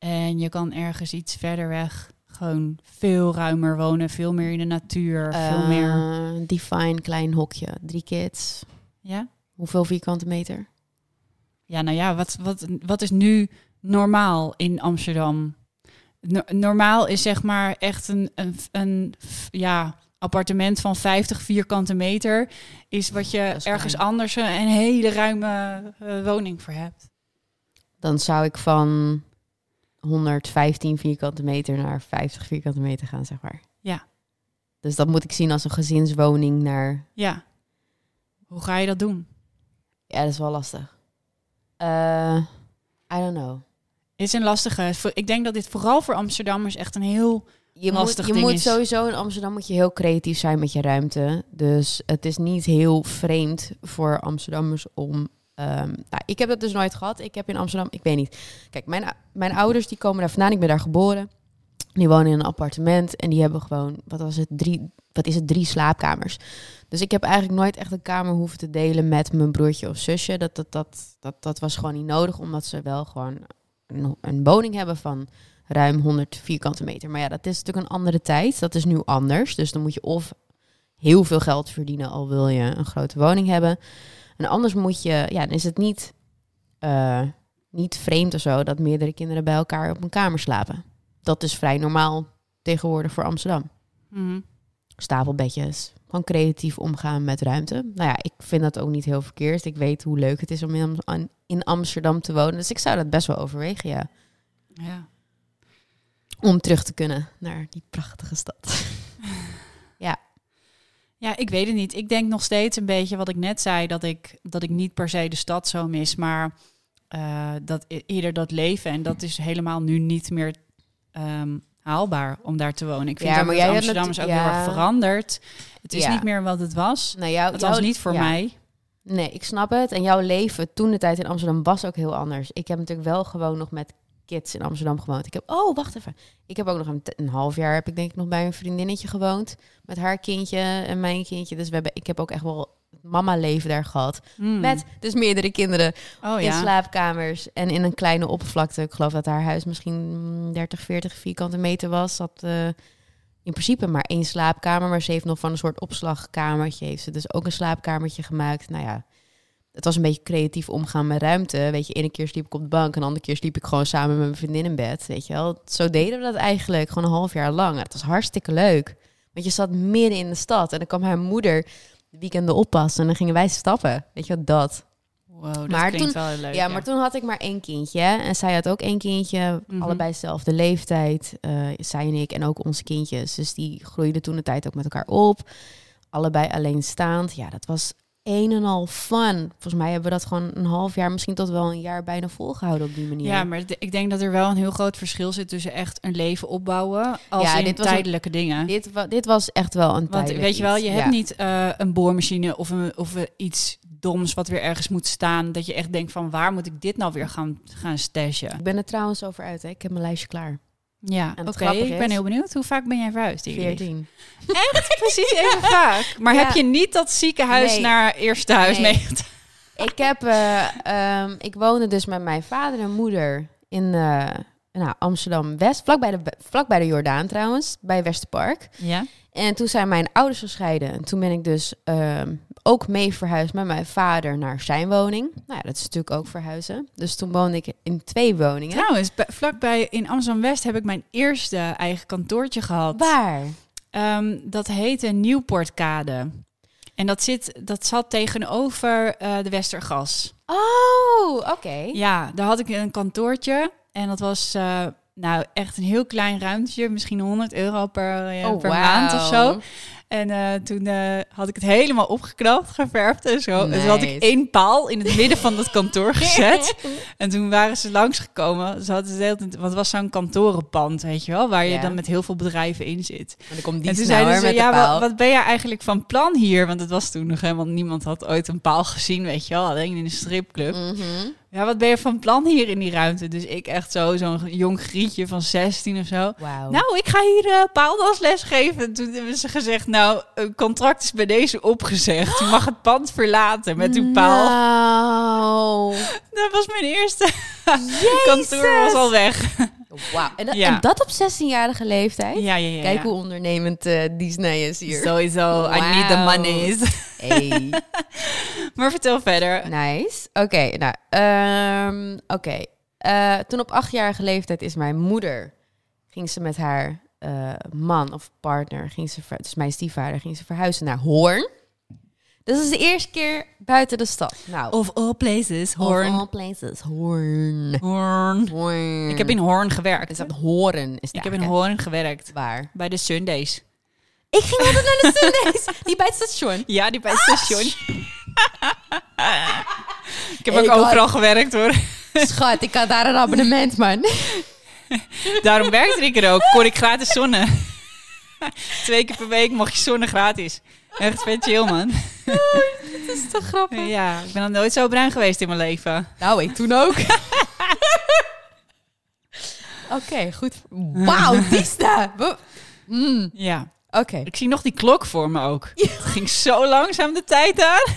en je kan ergens iets verder weg gewoon veel ruimer wonen, veel meer in de natuur, veel meer. Eh, Define, klein hokje, drie kids. Ja? Hoeveel vierkante meter? Ja, nou ja, wat, wat, wat is nu normaal in Amsterdam? No- normaal is zeg maar echt een, een, een ja, appartement van 50 vierkante meter. Is wat je is ergens anders een, een hele ruime eh, woning voor hebt. Dan zou ik van 115 vierkante meter naar 50 vierkante meter gaan, zeg maar. Ja. Dus dat moet ik zien als een gezinswoning naar... Ja. Hoe ga je dat doen? Ja, dat is wel lastig. Eh, I don't know. Is een lastige. Ik denk dat dit vooral voor Amsterdammers echt een heel. Je Lastig moet, je ding moet is- sowieso in Amsterdam moet je heel creatief zijn met je ruimte. Dus het is niet heel vreemd voor Amsterdammers om. Ehm, nou, ik heb dat dus nooit gehad. Ik heb in Amsterdam, ik weet niet. Kijk, mijn, mijn ouders die komen daar vandaan. Ik ben daar geboren. Die wonen in een appartement en die hebben gewoon, wat was het, drie, wat is het, drie slaapkamers. Dus ik heb eigenlijk nooit echt een kamer hoeven te delen met mijn broertje of zusje. Dat, dat, dat, dat, dat was gewoon niet nodig, omdat ze wel gewoon een, een woning hebben van ruim 100 vierkante meter. Maar ja, dat is natuurlijk een andere tijd. Dat is nu anders. Dus dan moet je of heel veel geld verdienen, al wil je een grote woning hebben. En anders moet je, ja, dan is het niet, eh, niet vreemd of zo dat meerdere kinderen bij elkaar op een kamer slapen. Dat is vrij normaal tegenwoordig voor Amsterdam. Mhm. Stapelbedjes, gewoon creatief omgaan met ruimte. Nou ja, ik vind dat ook niet heel verkeerd. Ik weet hoe leuk het is om in, Am- in Amsterdam te wonen. Dus ik zou dat best wel overwegen, ja. Ja. Om terug te kunnen naar die prachtige stad. ja, ik weet het niet. Ik denk nog steeds een beetje wat ik net zei: dat ik, dat ik niet per se de stad zo mis, maar eh, dat e- eerder dat leven. En dat is helemaal nu niet meer ehm, haalbaar om daar te wonen. Ik vind Ja, maar dat jij Amsterdam is ook natu- heel ja. erg veranderd. Het is Ja. niet meer wat het was. Nou, jou, Het was niet voor ja. mij. Nee, ik snap het. En jouw leven toen de tijd in Amsterdam was ook heel anders. Ik heb natuurlijk wel gewoon nog met kids in Amsterdam gewoond. Ik heb, oh, wacht even. Ik heb ook nog een, een half jaar, heb ik denk ik nog bij een vriendinnetje gewoond. Met haar kindje en mijn kindje. Dus we hebben, ik heb ook echt wel het mama-leven daar gehad. Hmm. Met dus meerdere kinderen oh in ja. slaapkamers en in een kleine oppervlakte. Ik geloof dat haar huis misschien mm, 30, 40 vierkante meter was. Dat eh, in principe maar één slaapkamer, maar ze heeft nog van een soort opslagkamertje. Heeft ze dus ook een slaapkamertje gemaakt. Nou ja, het was een beetje creatief omgaan met ruimte. Weet je, ene keer sliep ik op de bank en de andere keer sliep ik gewoon samen met mijn vriendin in bed. Weet je wel, zo deden we dat eigenlijk gewoon een half jaar lang. Het was hartstikke leuk. Want je zat midden in de stad en dan kwam haar moeder de weekenden oppassen en dan gingen wij stappen. Weet je wat dat? Wow, dat Maar toen- wel heel leuk. Ja, maar toen had ik maar één kindje. En zij had ook één kindje. Mhm. Allebei dezelfde leeftijd. eh, zij en ik. En ook onze kindjes. Dus die groeiden toen de tijd ook met elkaar op. Allebei alleenstaand. Ja, dat was een en al fun. Volgens mij hebben we dat gewoon een half jaar, misschien tot wel een jaar bijna volgehouden op die manier. Ja, maar ik denk dat er wel een heel groot verschil zit tussen echt een leven opbouwen als Ja, in dit was een- tijdelijke dingen. dit, wa- dit was echt wel een Want weet je wel, iets. je Ja. hebt niet eh, een boormachine of, een, of iets doms wat weer ergens moet staan. Dat je echt denkt van waar moet ik dit nou weer gaan, gaan stashen? Ik ben er trouwens over uit. Hè. Ik heb mijn lijstje klaar. Ja, oké. Ik ben heel benieuwd. Hoe vaak ben jij verhuisd? in je leven? 14. Precies even vaak. Maar Ja. heb je niet dat ziekenhuis Nee. naar eerste huis Nee. meegedaan? Ik heb, eh, ehm, ik woonde dus met mijn vader en moeder in eh, nou, Amsterdam West, vlakbij de, vlakbij de Jordaan trouwens, bij Westerpark. Ja. En toen zijn mijn ouders gescheiden. En toen ben ik dus ehm, ook mee verhuisd met mijn vader naar zijn woning. Nou ja, dat is natuurlijk ook verhuizen. Dus toen woonde ik in twee woningen. Trouwens, bij- vlakbij in Amsterdam-West heb ik mijn eerste eigen kantoortje gehad. Waar? Ehm, dat heette Nieuwpoortkade. En dat, zit, dat zat tegenover eh, de Westergas. Oh, oké. Ja, daar had ik een kantoortje. En dat was eh, nou echt een heel klein ruimtje. Misschien 100 euro per, eh, Oh, per maand of zo. En eh, toen eh, had ik het helemaal opgeknapt, geverfd en zo. En toen had ik één paal in het midden van dat kantoor gezet. en toen waren ze langsgekomen. Ze hadden de hele tijd, wat was zo'n kantorenpand, weet je wel? Waar je Ja. dan met heel veel bedrijven in zit. En dan komt die en toen zeiden ze, ja, wat, wat ben jij eigenlijk van plan hier? Want het was toen nog helemaal, niemand had ooit een paal gezien, weet je wel. Alleen in een stripclub. Mhm. Ja, wat ben je van plan hier in die ruimte? Dus ik echt zo, zo'n jong grietje van 16 of zo. Nou, ik ga hier uh, paaldansles geven. En toen hebben ze gezegd, nou, een contract is bij deze opgezegd. Je mag het pand verlaten met uw paal. Nou. Dat was mijn eerste kantoor, was al weg. Wauw. En, dat- Ja. en dat op 16-jarige leeftijd? Ja, ja, ja. Kijk hoe ondernemend eh Disney is hier. Sowieso, I need the. Hey. Maar vertel verder. Nice. Oké, nou, ehm, oké. Eh, toen op achtjarige leeftijd is mijn moeder, ging ze met haar eh, man of partner, ging ze, dus mijn stiefvader, ging ze verhuizen naar Hoorn. Dus dat is de eerste keer buiten de stad. Nou, Of all places, of Hoorn. all places, Hoorn. Hoorn. Hoorn. Ik heb in Hoorn gewerkt. Is dat Hoorn? Is Ik heb in Hoorn gewerkt. Waar? Bij de Sundays. Ik ging altijd naar de Sundays. Die bij het station. Ja, die bij het station. ik heb ook had- overal gewerkt hoor. Schat, ik had daar een abonnement, man. Daarom werkte ik er ook. Kon ik gratis zonnen. Twee keer per week mocht je zonnen gratis. Echt vet chill, man. Dat is toch grappig? Ja, ik ben nog nooit zo bruin geweest in mijn leven. Nou, ik toen ook. Oké, goed. Wauw, Disna. We- Mm, Ja, Oké. ik zie nog die klok voor me ook. Het ging zo langzaam de tijd daar.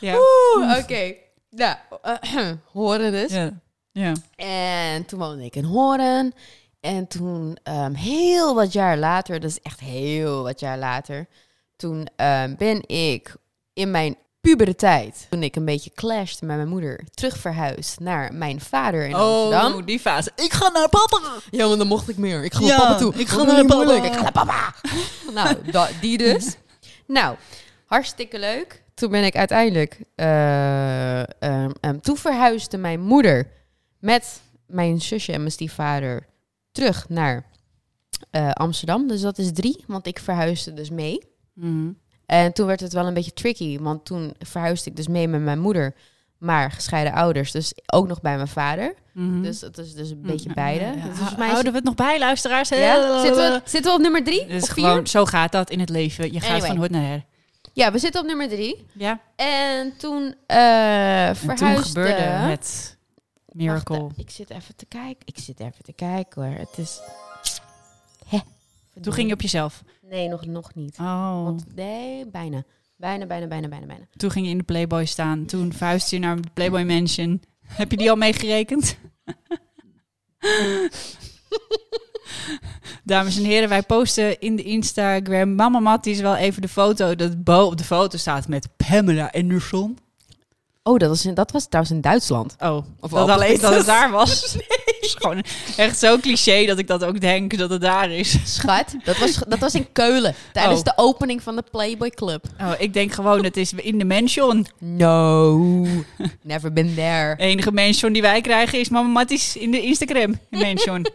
ja. Oeh, Oké. Nou, eh, horen dus. Ja. ja. En toen woonde ik in Horen. En toen, ehm, heel wat jaar later, dat is echt heel wat jaar later, toen ehm, ben ik in mijn pubere tijd, toen ik een beetje clashte met mijn moeder, terug verhuisd naar mijn vader in Amsterdam. Oh, die fase. Ik ga naar papa. Ja, want dan mocht ik meer. Ik ga Ja, naar papa toe. ik ga naar papa. moeilijk. Ik ga naar papa. nou, da- die dus. nou, hartstikke leuk. Toen ben ik uiteindelijk... eh, ehm, ehm, toen verhuisde mijn moeder met mijn zusje en mijn stiefvader terug naar eh, Amsterdam. Dus dat is drie, want ik verhuisde dus mee. Mhm. En toen werd het wel een beetje tricky, want toen verhuisde ik dus mee met mijn moeder, maar gescheiden ouders, dus ook nog bij mijn vader. Mhm. Dus dat is dus een Mm, beetje ja, beide. ja, ja. Dus mij Houden we het nog bij, luisteraars? ja? zitten, we, zitten we op nummer drie Dus of vier? gewoon, zo gaat dat in het leven. Je gaat Anyway. van hoort naar her. Ja, we zitten op nummer drie. Ja. En toen eh En verhuisde... toen gebeurde het miracle. Wacht, ik zit even te kijken. Ik zit even te kijken hoor. Het is... Hè. Toen ging je op jezelf. Nee, nog, nog niet. Oh. Want, nee, bijna. Bijna, bijna, bijna, bijna, bijna. Toen ging je in de Playboy staan. Toen verhuisde je naar de Playboy Mansion. Heb je die al meegerekend? Dames en heren, wij posten in de Instagram. Mama Matties wel even de foto dat Bo op de foto staat met Pamela Anderson. Oh, dat was, in, dat was trouwens in Duitsland. Oh, Of dat, ik dat het daar was. Nee. is gewoon echt zo cliché dat ik dat ook denk dat het daar is. Schat, dat was, dat was in Keulen. Tijdens Oh. de opening van de Playboy Club. Oh, ik denk gewoon, het is in de mansion. No, never been there. De enige mansion die wij krijgen is Mama Matties in de Instagram mansion.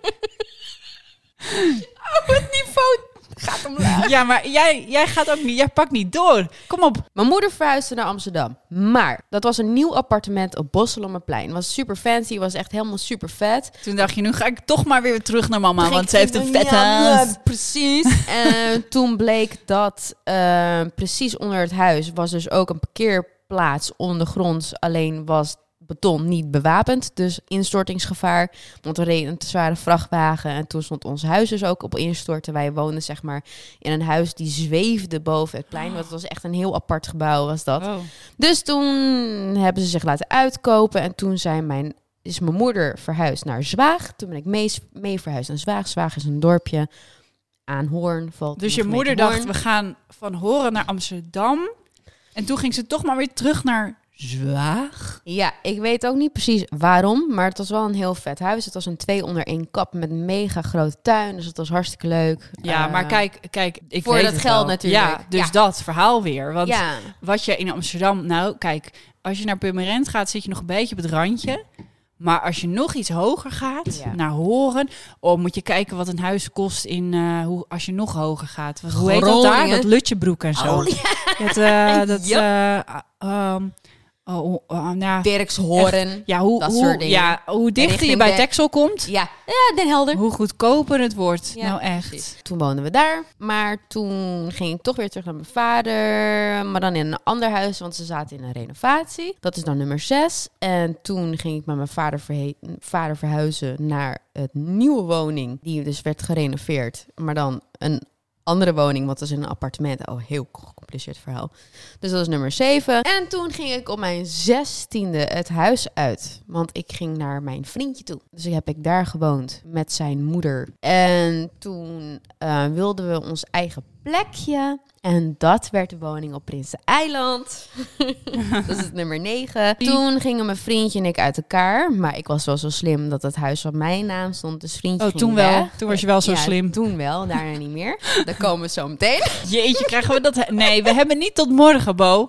Oh, het niveau gaat omlaag. ja, maar jij, jij gaat ook niet, jij pakt niet door. Kom op. Mijn moeder verhuisde naar Amsterdam. Maar dat was een nieuw appartement op Bosselommerplein. Het was super fancy, was echt helemaal super vet. Toen dacht je, nu ga ik toch maar weer terug naar mama, want ze heeft een vette Ja, huis. precies. en toen bleek dat eh, precies onder het huis was dus ook een parkeerplaats ondergronds. Alleen was beton niet bewapend, dus instortingsgevaar. Want er reed een zware vrachtwagen en toen stond ons huis dus ook op instorten. Wij woonden zeg maar in een huis die zweefde boven het plein. Want het was echt een heel apart gebouw was dat. Oh. Dus toen hebben ze zich laten uitkopen. En toen zijn mijn, is mijn moeder verhuisd naar Zwaag. Toen ben ik mee, mee verhuisd naar Zwaag. Zwaag is een dorpje aan Hoorn. Valt Dus je de moeder dacht, Hoorn. we gaan van Horen naar Amsterdam. En toen ging ze toch maar weer terug naar Zwaag. Ja, ik weet ook niet precies waarom. Maar het was wel een heel vet huis. Het was een twee onder één kap met een mega grote tuin. Dus het was hartstikke leuk. Ja, Eh, maar kijk, kijk ik voor weet dat het geld wel. natuurlijk. Ja, dus Ja. dat verhaal weer. Want Ja, wat je in Amsterdam... Nou, kijk, als je naar Purmerend gaat, zit je nog een beetje op het randje. Maar als je nog iets hoger gaat, Ja. naar Horen... Oh, moet je kijken wat een huis kost in, eh, hoe, als je nog hoger gaat. Wat- Hoe heet dat daar? Dat Lutjebroek en zo. Oh, ja. Dat, eh, dat, eh, ehm, oh, oh, nou, Dirkshoorn. ja, hoe, dat hoe, soort dingen. ja, hoe dichter je bij de- Texel komt, Ja, ja Den Helder. hoe goedkoper het wordt. Ja, nou echt. precies. Toen woonden we daar. Maar toen ging ik toch weer terug naar mijn vader. Maar dan in een ander huis, want ze zaten in een renovatie. Dat is dan nummer 6. En toen ging ik met mijn vader, vader verhuizen naar het nieuwe woning. Die dus werd gerenoveerd. Maar dan een andere woning, want dat is een appartement. Oh, heel gecompliceerd verhaal. Dus dat is nummer 7. En toen ging ik op mijn zestiende het huis uit. Want ik ging naar mijn vriendje toe. Dus heb ik daar gewoond met zijn moeder. En toen eh, wilden we ons eigen plekje. En dat werd de woning op Prinseneiland. dat is het nummer 9. Toen gingen mijn vriendje en ik uit elkaar. Maar ik was wel zo slim dat het huis op mijn naam stond. Dus vriendje Oh, ging toen wel. Toen was je wel zo Ja, slim. Toen wel, daarna niet meer. Daar komen we zo meteen. Jeetje, krijgen we dat... Nee, we hebben niet tot morgen, Bo.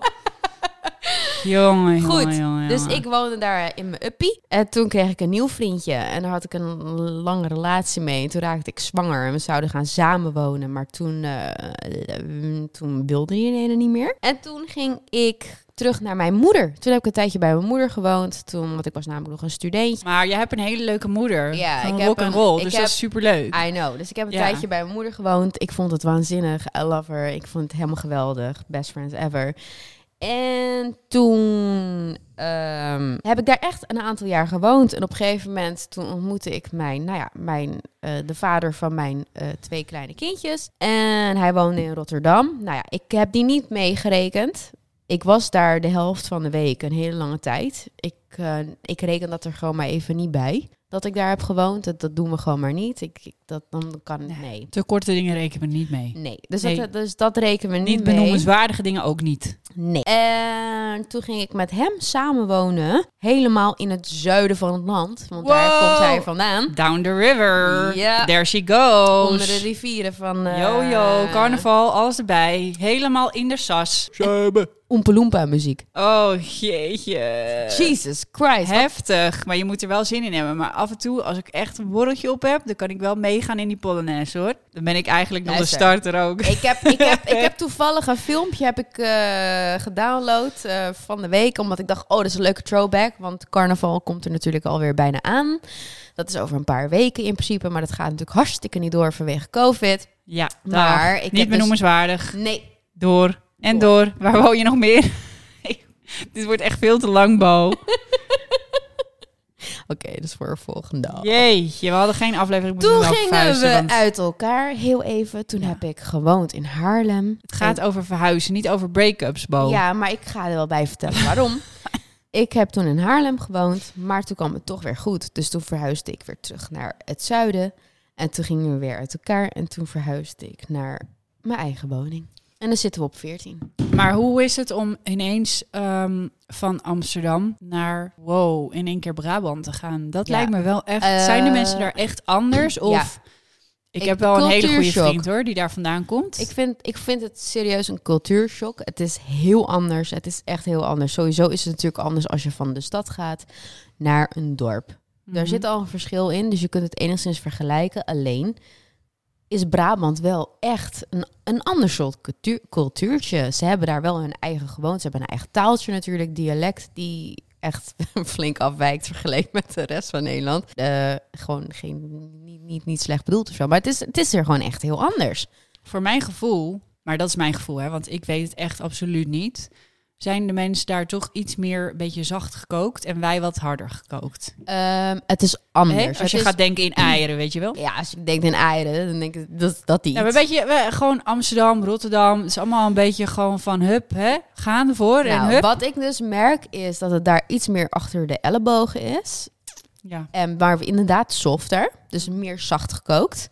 Jongen, Goed, jongen, jongen, Dus ik woonde daar in mijn uppie. En toen kreeg ik een nieuw vriendje. En daar had ik een lange relatie mee. En toen raakte ik zwanger. En we zouden gaan samenwonen. Maar toen, eh, toen wilde diegene niet meer. En toen ging ik terug naar mijn moeder. Toen heb ik een tijdje bij mijn moeder gewoond. Toen, want ik was namelijk nog een studentje. Maar jij hebt een hele leuke moeder. Ja, van ik heb rock and een- roll, ik dus heb- dat is superleuk. I know. Dus ik heb een Ja. tijdje bij mijn moeder gewoond. Ik vond het waanzinnig. I love her. Ik vond het helemaal geweldig. Best friends ever. En toen ehm, heb ik daar echt een aantal jaar gewoond. En op een gegeven moment toen ontmoette ik mijn, nou ja, mijn, eh, de vader van mijn eh, twee kleine kindjes. En hij woonde in Rotterdam. Nou ja, ik heb die niet meegerekend. Ik was daar de helft van de week, een hele lange tijd. Ik, eh, ik reken dat er gewoon maar even niet bij. Dat ik daar heb gewoond, dat, dat doen we gewoon maar niet. Ik, ik- dat, dan kan Nee. nee. Te korte dingen rekenen we niet mee. Nee, dus, Nee. Dat, dus dat rekenen we niet, Niet mee. benoemenswaardige dingen ook niet. Nee. En toen ging ik met hem samenwonen, helemaal in het zuiden van het land. Want daar komt hij vandaan. Down the river. Ja. There she goes. Onder de rivieren van... eh Yo, yo, carnaval, alles erbij. Helemaal in de sas. Oompa muziek. Oh, jeetje. Jesus Christ. Heftig, maar je moet er wel zin in hebben. Maar af en toe, als ik echt een borreltje op heb, dan kan ik wel meegaan in die Polonaise, hoor. Dan ben ik eigenlijk nog de Luister. starter ook. Ik heb, ik, heb, ik heb toevallig een filmpje heb ik, eh, gedownload eh, van de week. Omdat ik dacht, oh, dat is een leuke throwback. Want carnaval komt er natuurlijk alweer bijna aan. Dat is over een paar weken in principe. Maar dat gaat natuurlijk hartstikke niet door vanwege COVID. Ja, Maar ik niet dus- benoemenswaardig. Nee, Door en Door. door. Waar woon je nog meer? Dit wordt echt veel te lang, Bo. oké, dat is voor een volgende dag. Jeetje, we hadden geen aflevering moeten Toen gingen verhuizen, we want uit elkaar, heel even. Toen Ja. heb ik gewoond in Haarlem. Het gaat over verhuizen, niet over break-ups, Bo. Ja, maar ik ga er wel bij vertellen waarom. ik heb toen in Haarlem gewoond, maar toen kwam het toch weer goed. Dus toen verhuisde ik weer terug naar het zuiden. En toen gingen we weer uit elkaar. En toen verhuisde ik naar mijn eigen woning. En dan zitten we op 14. Maar hoe is het om ineens ehm, van Amsterdam naar, wow, in één keer Brabant te gaan? Dat Ja. lijkt me wel echt... Eh, zijn de mensen daar echt anders? Of... Ik, Ik- heb wel een hele goede vriend hoor, die daar vandaan komt. Ik vind, ik vind het serieus een cultuurshock. Het is heel anders. Het is echt heel anders. Sowieso is het natuurlijk anders als je van de stad gaat naar een dorp. Daar Mhm. zit al een verschil in, dus je kunt het enigszins vergelijken. Alleen is Brabant wel echt een, een ander soort cultuur, cultuurtje. Ze hebben daar wel hun eigen gewoonte. Ze hebben een eigen taaltje natuurlijk, dialect die echt flink afwijkt vergeleken met de rest van Nederland. Eh, gewoon geen, niet, niet, niet slecht bedoeld of zo, maar het is, het is er gewoon echt heel anders. Voor mijn gevoel, maar dat is mijn gevoel, hè, want ik weet het echt absoluut niet. Zijn de mensen daar toch iets meer een beetje zacht gekookt en wij wat harder gekookt? Ehm, het is anders. Als Het je is- gaat denken in eieren, weet je wel? Ja, als je denkt in eieren, dan denk ik dat, dat die Ja, maar een beetje we- gewoon Amsterdam, Rotterdam. Het is allemaal een beetje gewoon van hup, hè? Gaan ervoor en Nou, hup. wat ik dus merk is dat het daar iets meer achter de ellebogen is. Ja. En waar we inderdaad softer, dus meer zacht gekookt.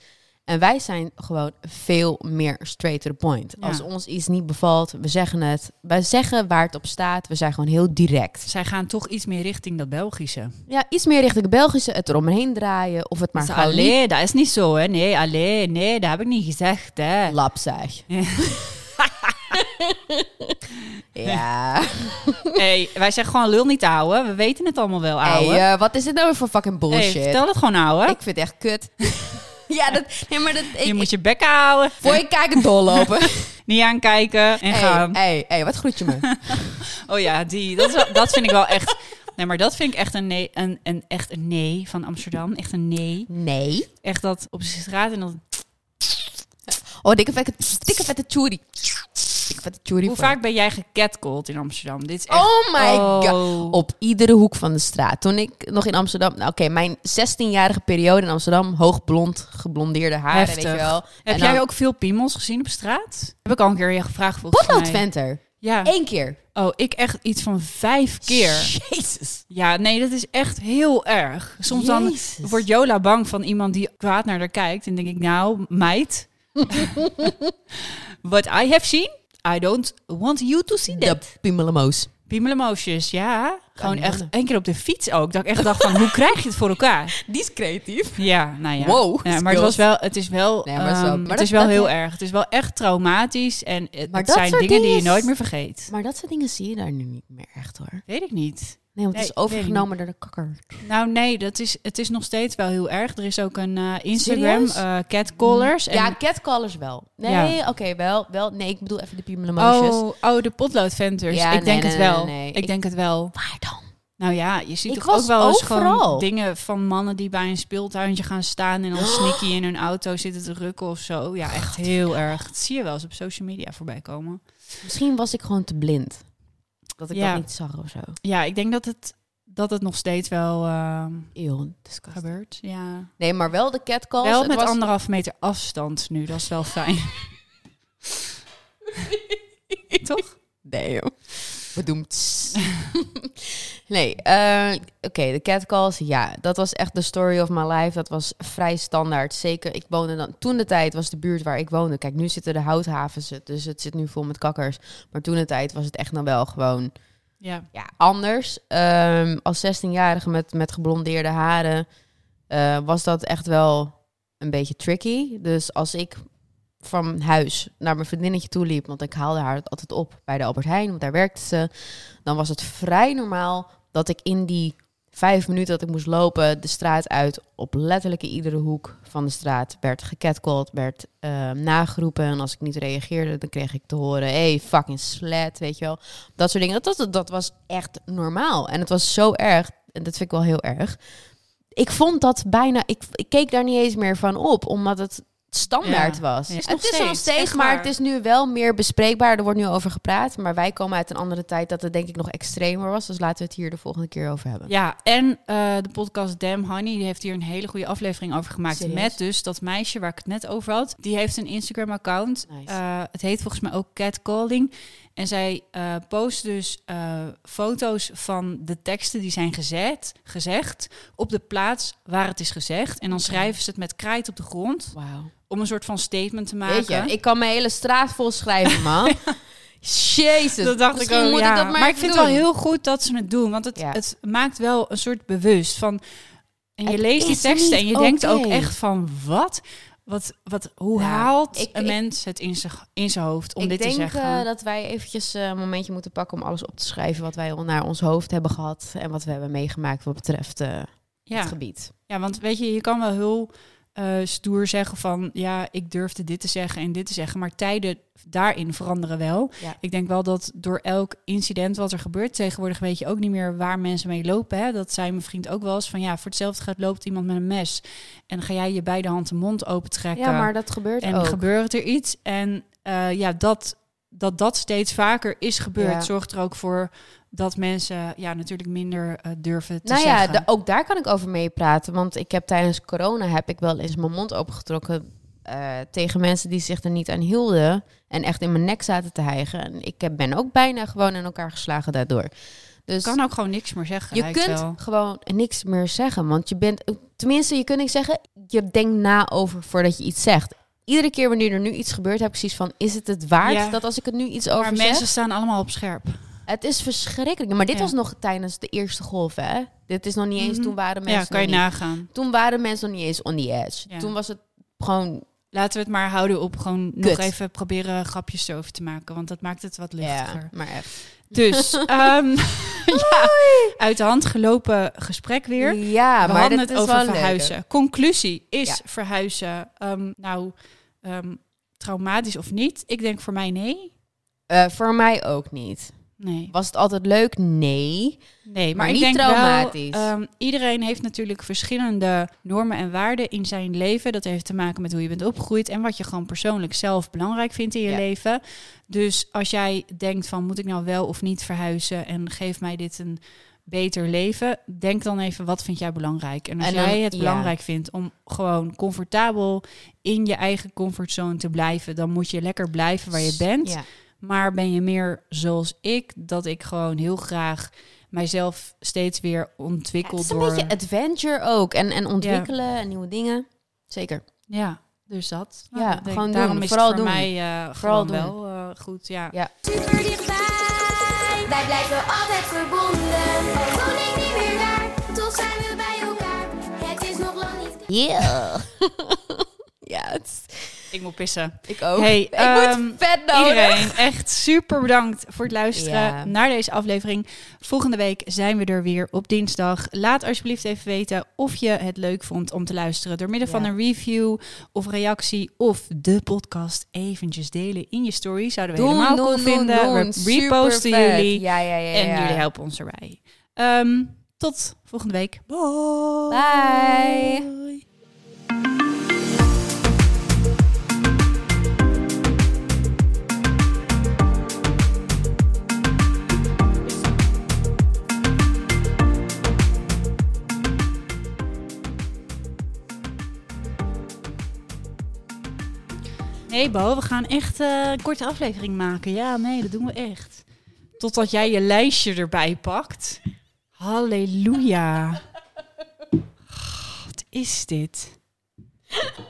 En wij zijn gewoon veel meer straight to the point. Ja. Als ons iets niet bevalt, we zeggen het. Wij zeggen waar het op staat. We zijn gewoon heel direct. Zij gaan toch iets meer richting dat Belgische. Ja, iets meer richting het Belgische, het eromheen draaien. Of het maar Maar gewoon niet allee, dat is niet zo, hè? Nee, alleen, nee, dat heb ik niet gezegd, hè? lap zeg. Ja. ja. hey, wij zeggen gewoon lul niet ouwe. We weten het allemaal wel, ouwe. Hey, eh, wat is dit nou weer voor fucking Hey, bullshit? vertel het gewoon, ouwe. Ik vind het echt kut. ja, dat, nee, maar dat, ik, je moet je bek houden, voor je kijken doorlopen. niet aankijken en hey, gaan. hey, hey, wat groet je me? Oh ja, die. Dat, is wel- dat vind ik wel echt... Nee, maar dat vind ik echt een nee, een, een, echt een nee van Amsterdam. Echt een nee. Nee. Echt dat op de straat en dan... Oh, dikke vette, dikke vette. Hoe voor vaak ben jij gecatcalled in Amsterdam? Dit is echt... Oh my god. Oh. Op iedere hoek van de straat. Toen ik nog in Amsterdam... Nou, oké, mijn 16-jarige periode in Amsterdam. Hoog blond, geblondeerde haren, Heftig. weet je wel. Heb En jij dan- ook veel piemels gezien op straat? Heb ik al een keer je gevraagd volgens Potlood mij. Venter. Ja. Eén keer. Oh, ik echt iets van vijf keer. Jezus. Ja, nee, dat is echt heel erg. Soms dan wordt Jola bang van iemand die kwaad naar haar kijkt. En denk ik, nou, meid. What I have seen, I don't want you to see De that. piemelemoos. Piemelemosjes, ja. Gewoon echt één keer op de fiets ook. Dat ik echt dacht van, hoe krijg je het voor elkaar? Die is creatief. Ja, nou ja. Wow, Ja, maar het, was wel, het is wel, Nee, maar het is wel- ehm, maar het dat- is wel dat- heel erg. Het is wel echt traumatisch. En het, Maar het zijn dingen die je nooit meer vergeet. Maar dat soort dingen zie je daar nu niet meer echt hoor. Weet ik niet. Nee, want het Nee, is overgenomen door de kakker. Nou nee, dat is, het is nog steeds wel heel erg. Er is ook een eh, Instagram, eh catcallers. En, Ja, catcallers wel. Nee, oké, wel, wel. Nee, ik bedoel even de piemelemosjes. oh, oh, de potloodventers. Ja, ik denk nee, het wel. Ik, Ik- denk het wel. Waar dan? Nou ja, je ziet Ik toch ook wel eens overal. gewoon dingen van mannen die bij een speeltuintje gaan staan en dan sneaky in hun auto zitten te rukken of zo. Ja, echt heel erg. Dat zie je wel eens op social media voorbij komen. Misschien was ik gewoon te blind. Dat ik Ja. dat niet zag of zo. Ja, ik denk dat het, dat het nog steeds wel Eeuw, disgusting. gebeurt. Ja. Nee, maar wel de catcalls. Wel het met was- anderhalf meter afstand nu, dat is wel fijn. Toch? Nee, joh. Bedoemd. nee, eh, oké, de catcalls, ja. Dat was echt de story of my life. Dat was vrij standaard. Zeker, ik woonde dan... Toen de tijd was de buurt waar ik woonde... Kijk, nu zitten de houthavens, dus het zit nu vol met kakkers. Maar toen de tijd was het echt nog wel gewoon... Ja. ja, anders. Ehm, als 16-jarige met, met geblondeerde haren eh, was dat echt wel een beetje tricky. Dus als ik van huis naar mijn vriendinnetje toe liep, want ik haalde haar altijd op bij de Albert Heijn, want daar werkte ze, dan was het vrij normaal dat ik in die vijf minuten dat ik moest lopen de straat uit op letterlijk iedere hoek van de straat werd gecatcalled, werd eh, nageroepen en als ik niet reageerde, dan kreeg ik te horen, hey fucking slet, weet je wel. Dat soort dingen. Dat, dat, dat was echt normaal. En het was zo erg. En dat vind ik wel heel erg. Ik vond dat bijna. Ik, ik keek daar niet eens meer van op, omdat het standaard Ja. was. Ja, is het nog is nog steeds, maar waar. het is nu wel meer bespreekbaar. Er wordt nu over gepraat. Maar wij komen uit een andere tijd dat het denk ik nog extremer was. Dus laten we het hier de volgende keer over hebben. Ja, en eh, de podcast Damn Honey, die heeft hier een hele goede aflevering over gemaakt. Serieus? Met dus dat meisje waar ik het net over had. Die heeft een Instagram-account. Nice. Eh, het heet volgens mij ook Catcalling. En zij eh, post dus eh, foto's van de teksten die zijn gezet, gezegd op de plaats waar het is gezegd. En dan schrijven ze het met krijt op de grond Wauw. Om een soort van statement te maken. Weet je, ik kan mijn hele straat vol schrijven, man. Jezus. Dat dacht ik Misschien ook, moet ja. ik dat maar, maar ik vind het wel heel goed dat ze het doen. Want het, Ja. het maakt wel een soort bewust van... En je Het leest die teksten en je denkt ook echt van... Wat? Wat, wat, hoe Ja, haalt ik- een ik- mens het in zijn, in zijn hoofd om ik dit denk te zeggen? eh, dat wij eventjes eh, een momentje moeten pakken om alles op te schrijven wat wij naar ons hoofd hebben gehad en wat we hebben meegemaakt wat betreft eh, ja. het gebied. ja, want weet je, je kan wel heel eh, stoer zeggen van... Ja, ik durfde dit te zeggen en dit te zeggen. Maar tijden daarin veranderen wel. Ja. Ik denk wel dat door elk incident wat er gebeurt... tegenwoordig weet je ook niet meer waar mensen mee lopen. Hè? Dat zei mijn vriend ook wel eens van... Ja, voor hetzelfde gaat loopt iemand met een mes. En ga jij je beide hand de mond open trekken. Ja, maar dat gebeurt en ook. gebeurt er iets. En eh, ja, dat, dat dat steeds vaker is gebeurd... Ja. zorgt er ook voor dat mensen ja, natuurlijk minder eh, durven te nou ja, zeggen. de- ook daar kan ik over meepraten. Want ik heb tijdens corona heb ik wel eens mijn mond opengetrokken eh, tegen mensen die zich er niet aan hielden. En echt in mijn nek zaten te hijgen. En ik heb, ben ook bijna gewoon in elkaar geslagen daardoor. Dus kan ook gewoon niks meer zeggen. je kunt wel. gewoon niks meer zeggen. Want je bent, tenminste, je kunt niks zeggen. Je denkt na over voordat je iets zegt. Iedere keer wanneer er nu iets gebeurt, heb ik zoiets van: is het het waard Ja. dat als ik het nu iets over Maar zeg? mensen staan allemaal op scherp. Het is verschrikkelijk. Maar dit Ja. was nog tijdens de eerste golf, hè? Dit is nog niet eens. Mhm. Toen waren mensen. Ja, kan je niet, nagaan. Toen waren mensen nog niet eens on the edge. Ja. Toen was het gewoon. Laten we het maar houden op gewoon nog even proberen grapjes erover te maken. Want dat maakt het wat Ja, luchtiger. maar echt. Dus, ehm, ja, uit de hand gelopen gesprek weer. Ja, we maar hadden het is over verhuizen. Conclusie is Ja. verhuizen. ehm, nou, ehm, traumatisch of niet? Ik denk voor mij nee. Eh, voor mij ook niet. Nee. Was het altijd leuk? Nee. Nee, maar, Maar ik niet denk traumatisch. wel, ehm, iedereen heeft natuurlijk verschillende normen en waarden in zijn leven. Dat heeft te maken met hoe je bent opgegroeid en wat je gewoon persoonlijk zelf belangrijk vindt in je Ja. leven. Dus als jij denkt van moet ik nou wel of niet verhuizen en geef mij dit een beter leven, denk dan even wat vind jij belangrijk. En als En dan- jij het ja. belangrijk vindt om gewoon comfortabel in je eigen comfortzone te blijven, dan moet je lekker blijven waar je bent. Ja. Maar ben je meer zoals ik, dat ik gewoon heel graag mijzelf steeds weer ontwikkel Het is een door... beetje adventure ook. En, en ontwikkelen en nieuwe dingen. Zeker. Ja, dus dat. Ja, denk, gewoon daarom doen. is Vooral het voor doen. mij eh Vooral gewoon doen. wel eh, goed. Ja. Ja. Super dichtbij. Wij blijven altijd verbonden. Voel ik niet meer daar, toch zijn we bij elkaar. Het is nog lang niet Yeah. ja, het is- Ik moet pissen. ik ook. Hey, ik ehm, moet vet nodig. Iedereen, echt super bedankt voor het luisteren Ja. naar deze aflevering. Volgende week zijn we er weer op dinsdag. Laat alsjeblieft even weten of je het leuk vond om te luisteren door middel van een review of reactie of de podcast eventjes delen in je story. Zouden we helemaal cool vinden. We reposten jullie Ja, ja, ja. en jullie helpen ons erbij. Ehm, tot volgende week. Bye. Bye. Nee, Bo, we gaan echt eh, een korte aflevering maken. Ja, nee, dat doen we echt. Totdat jij je lijstje erbij pakt. Halleluja. Wat is dit?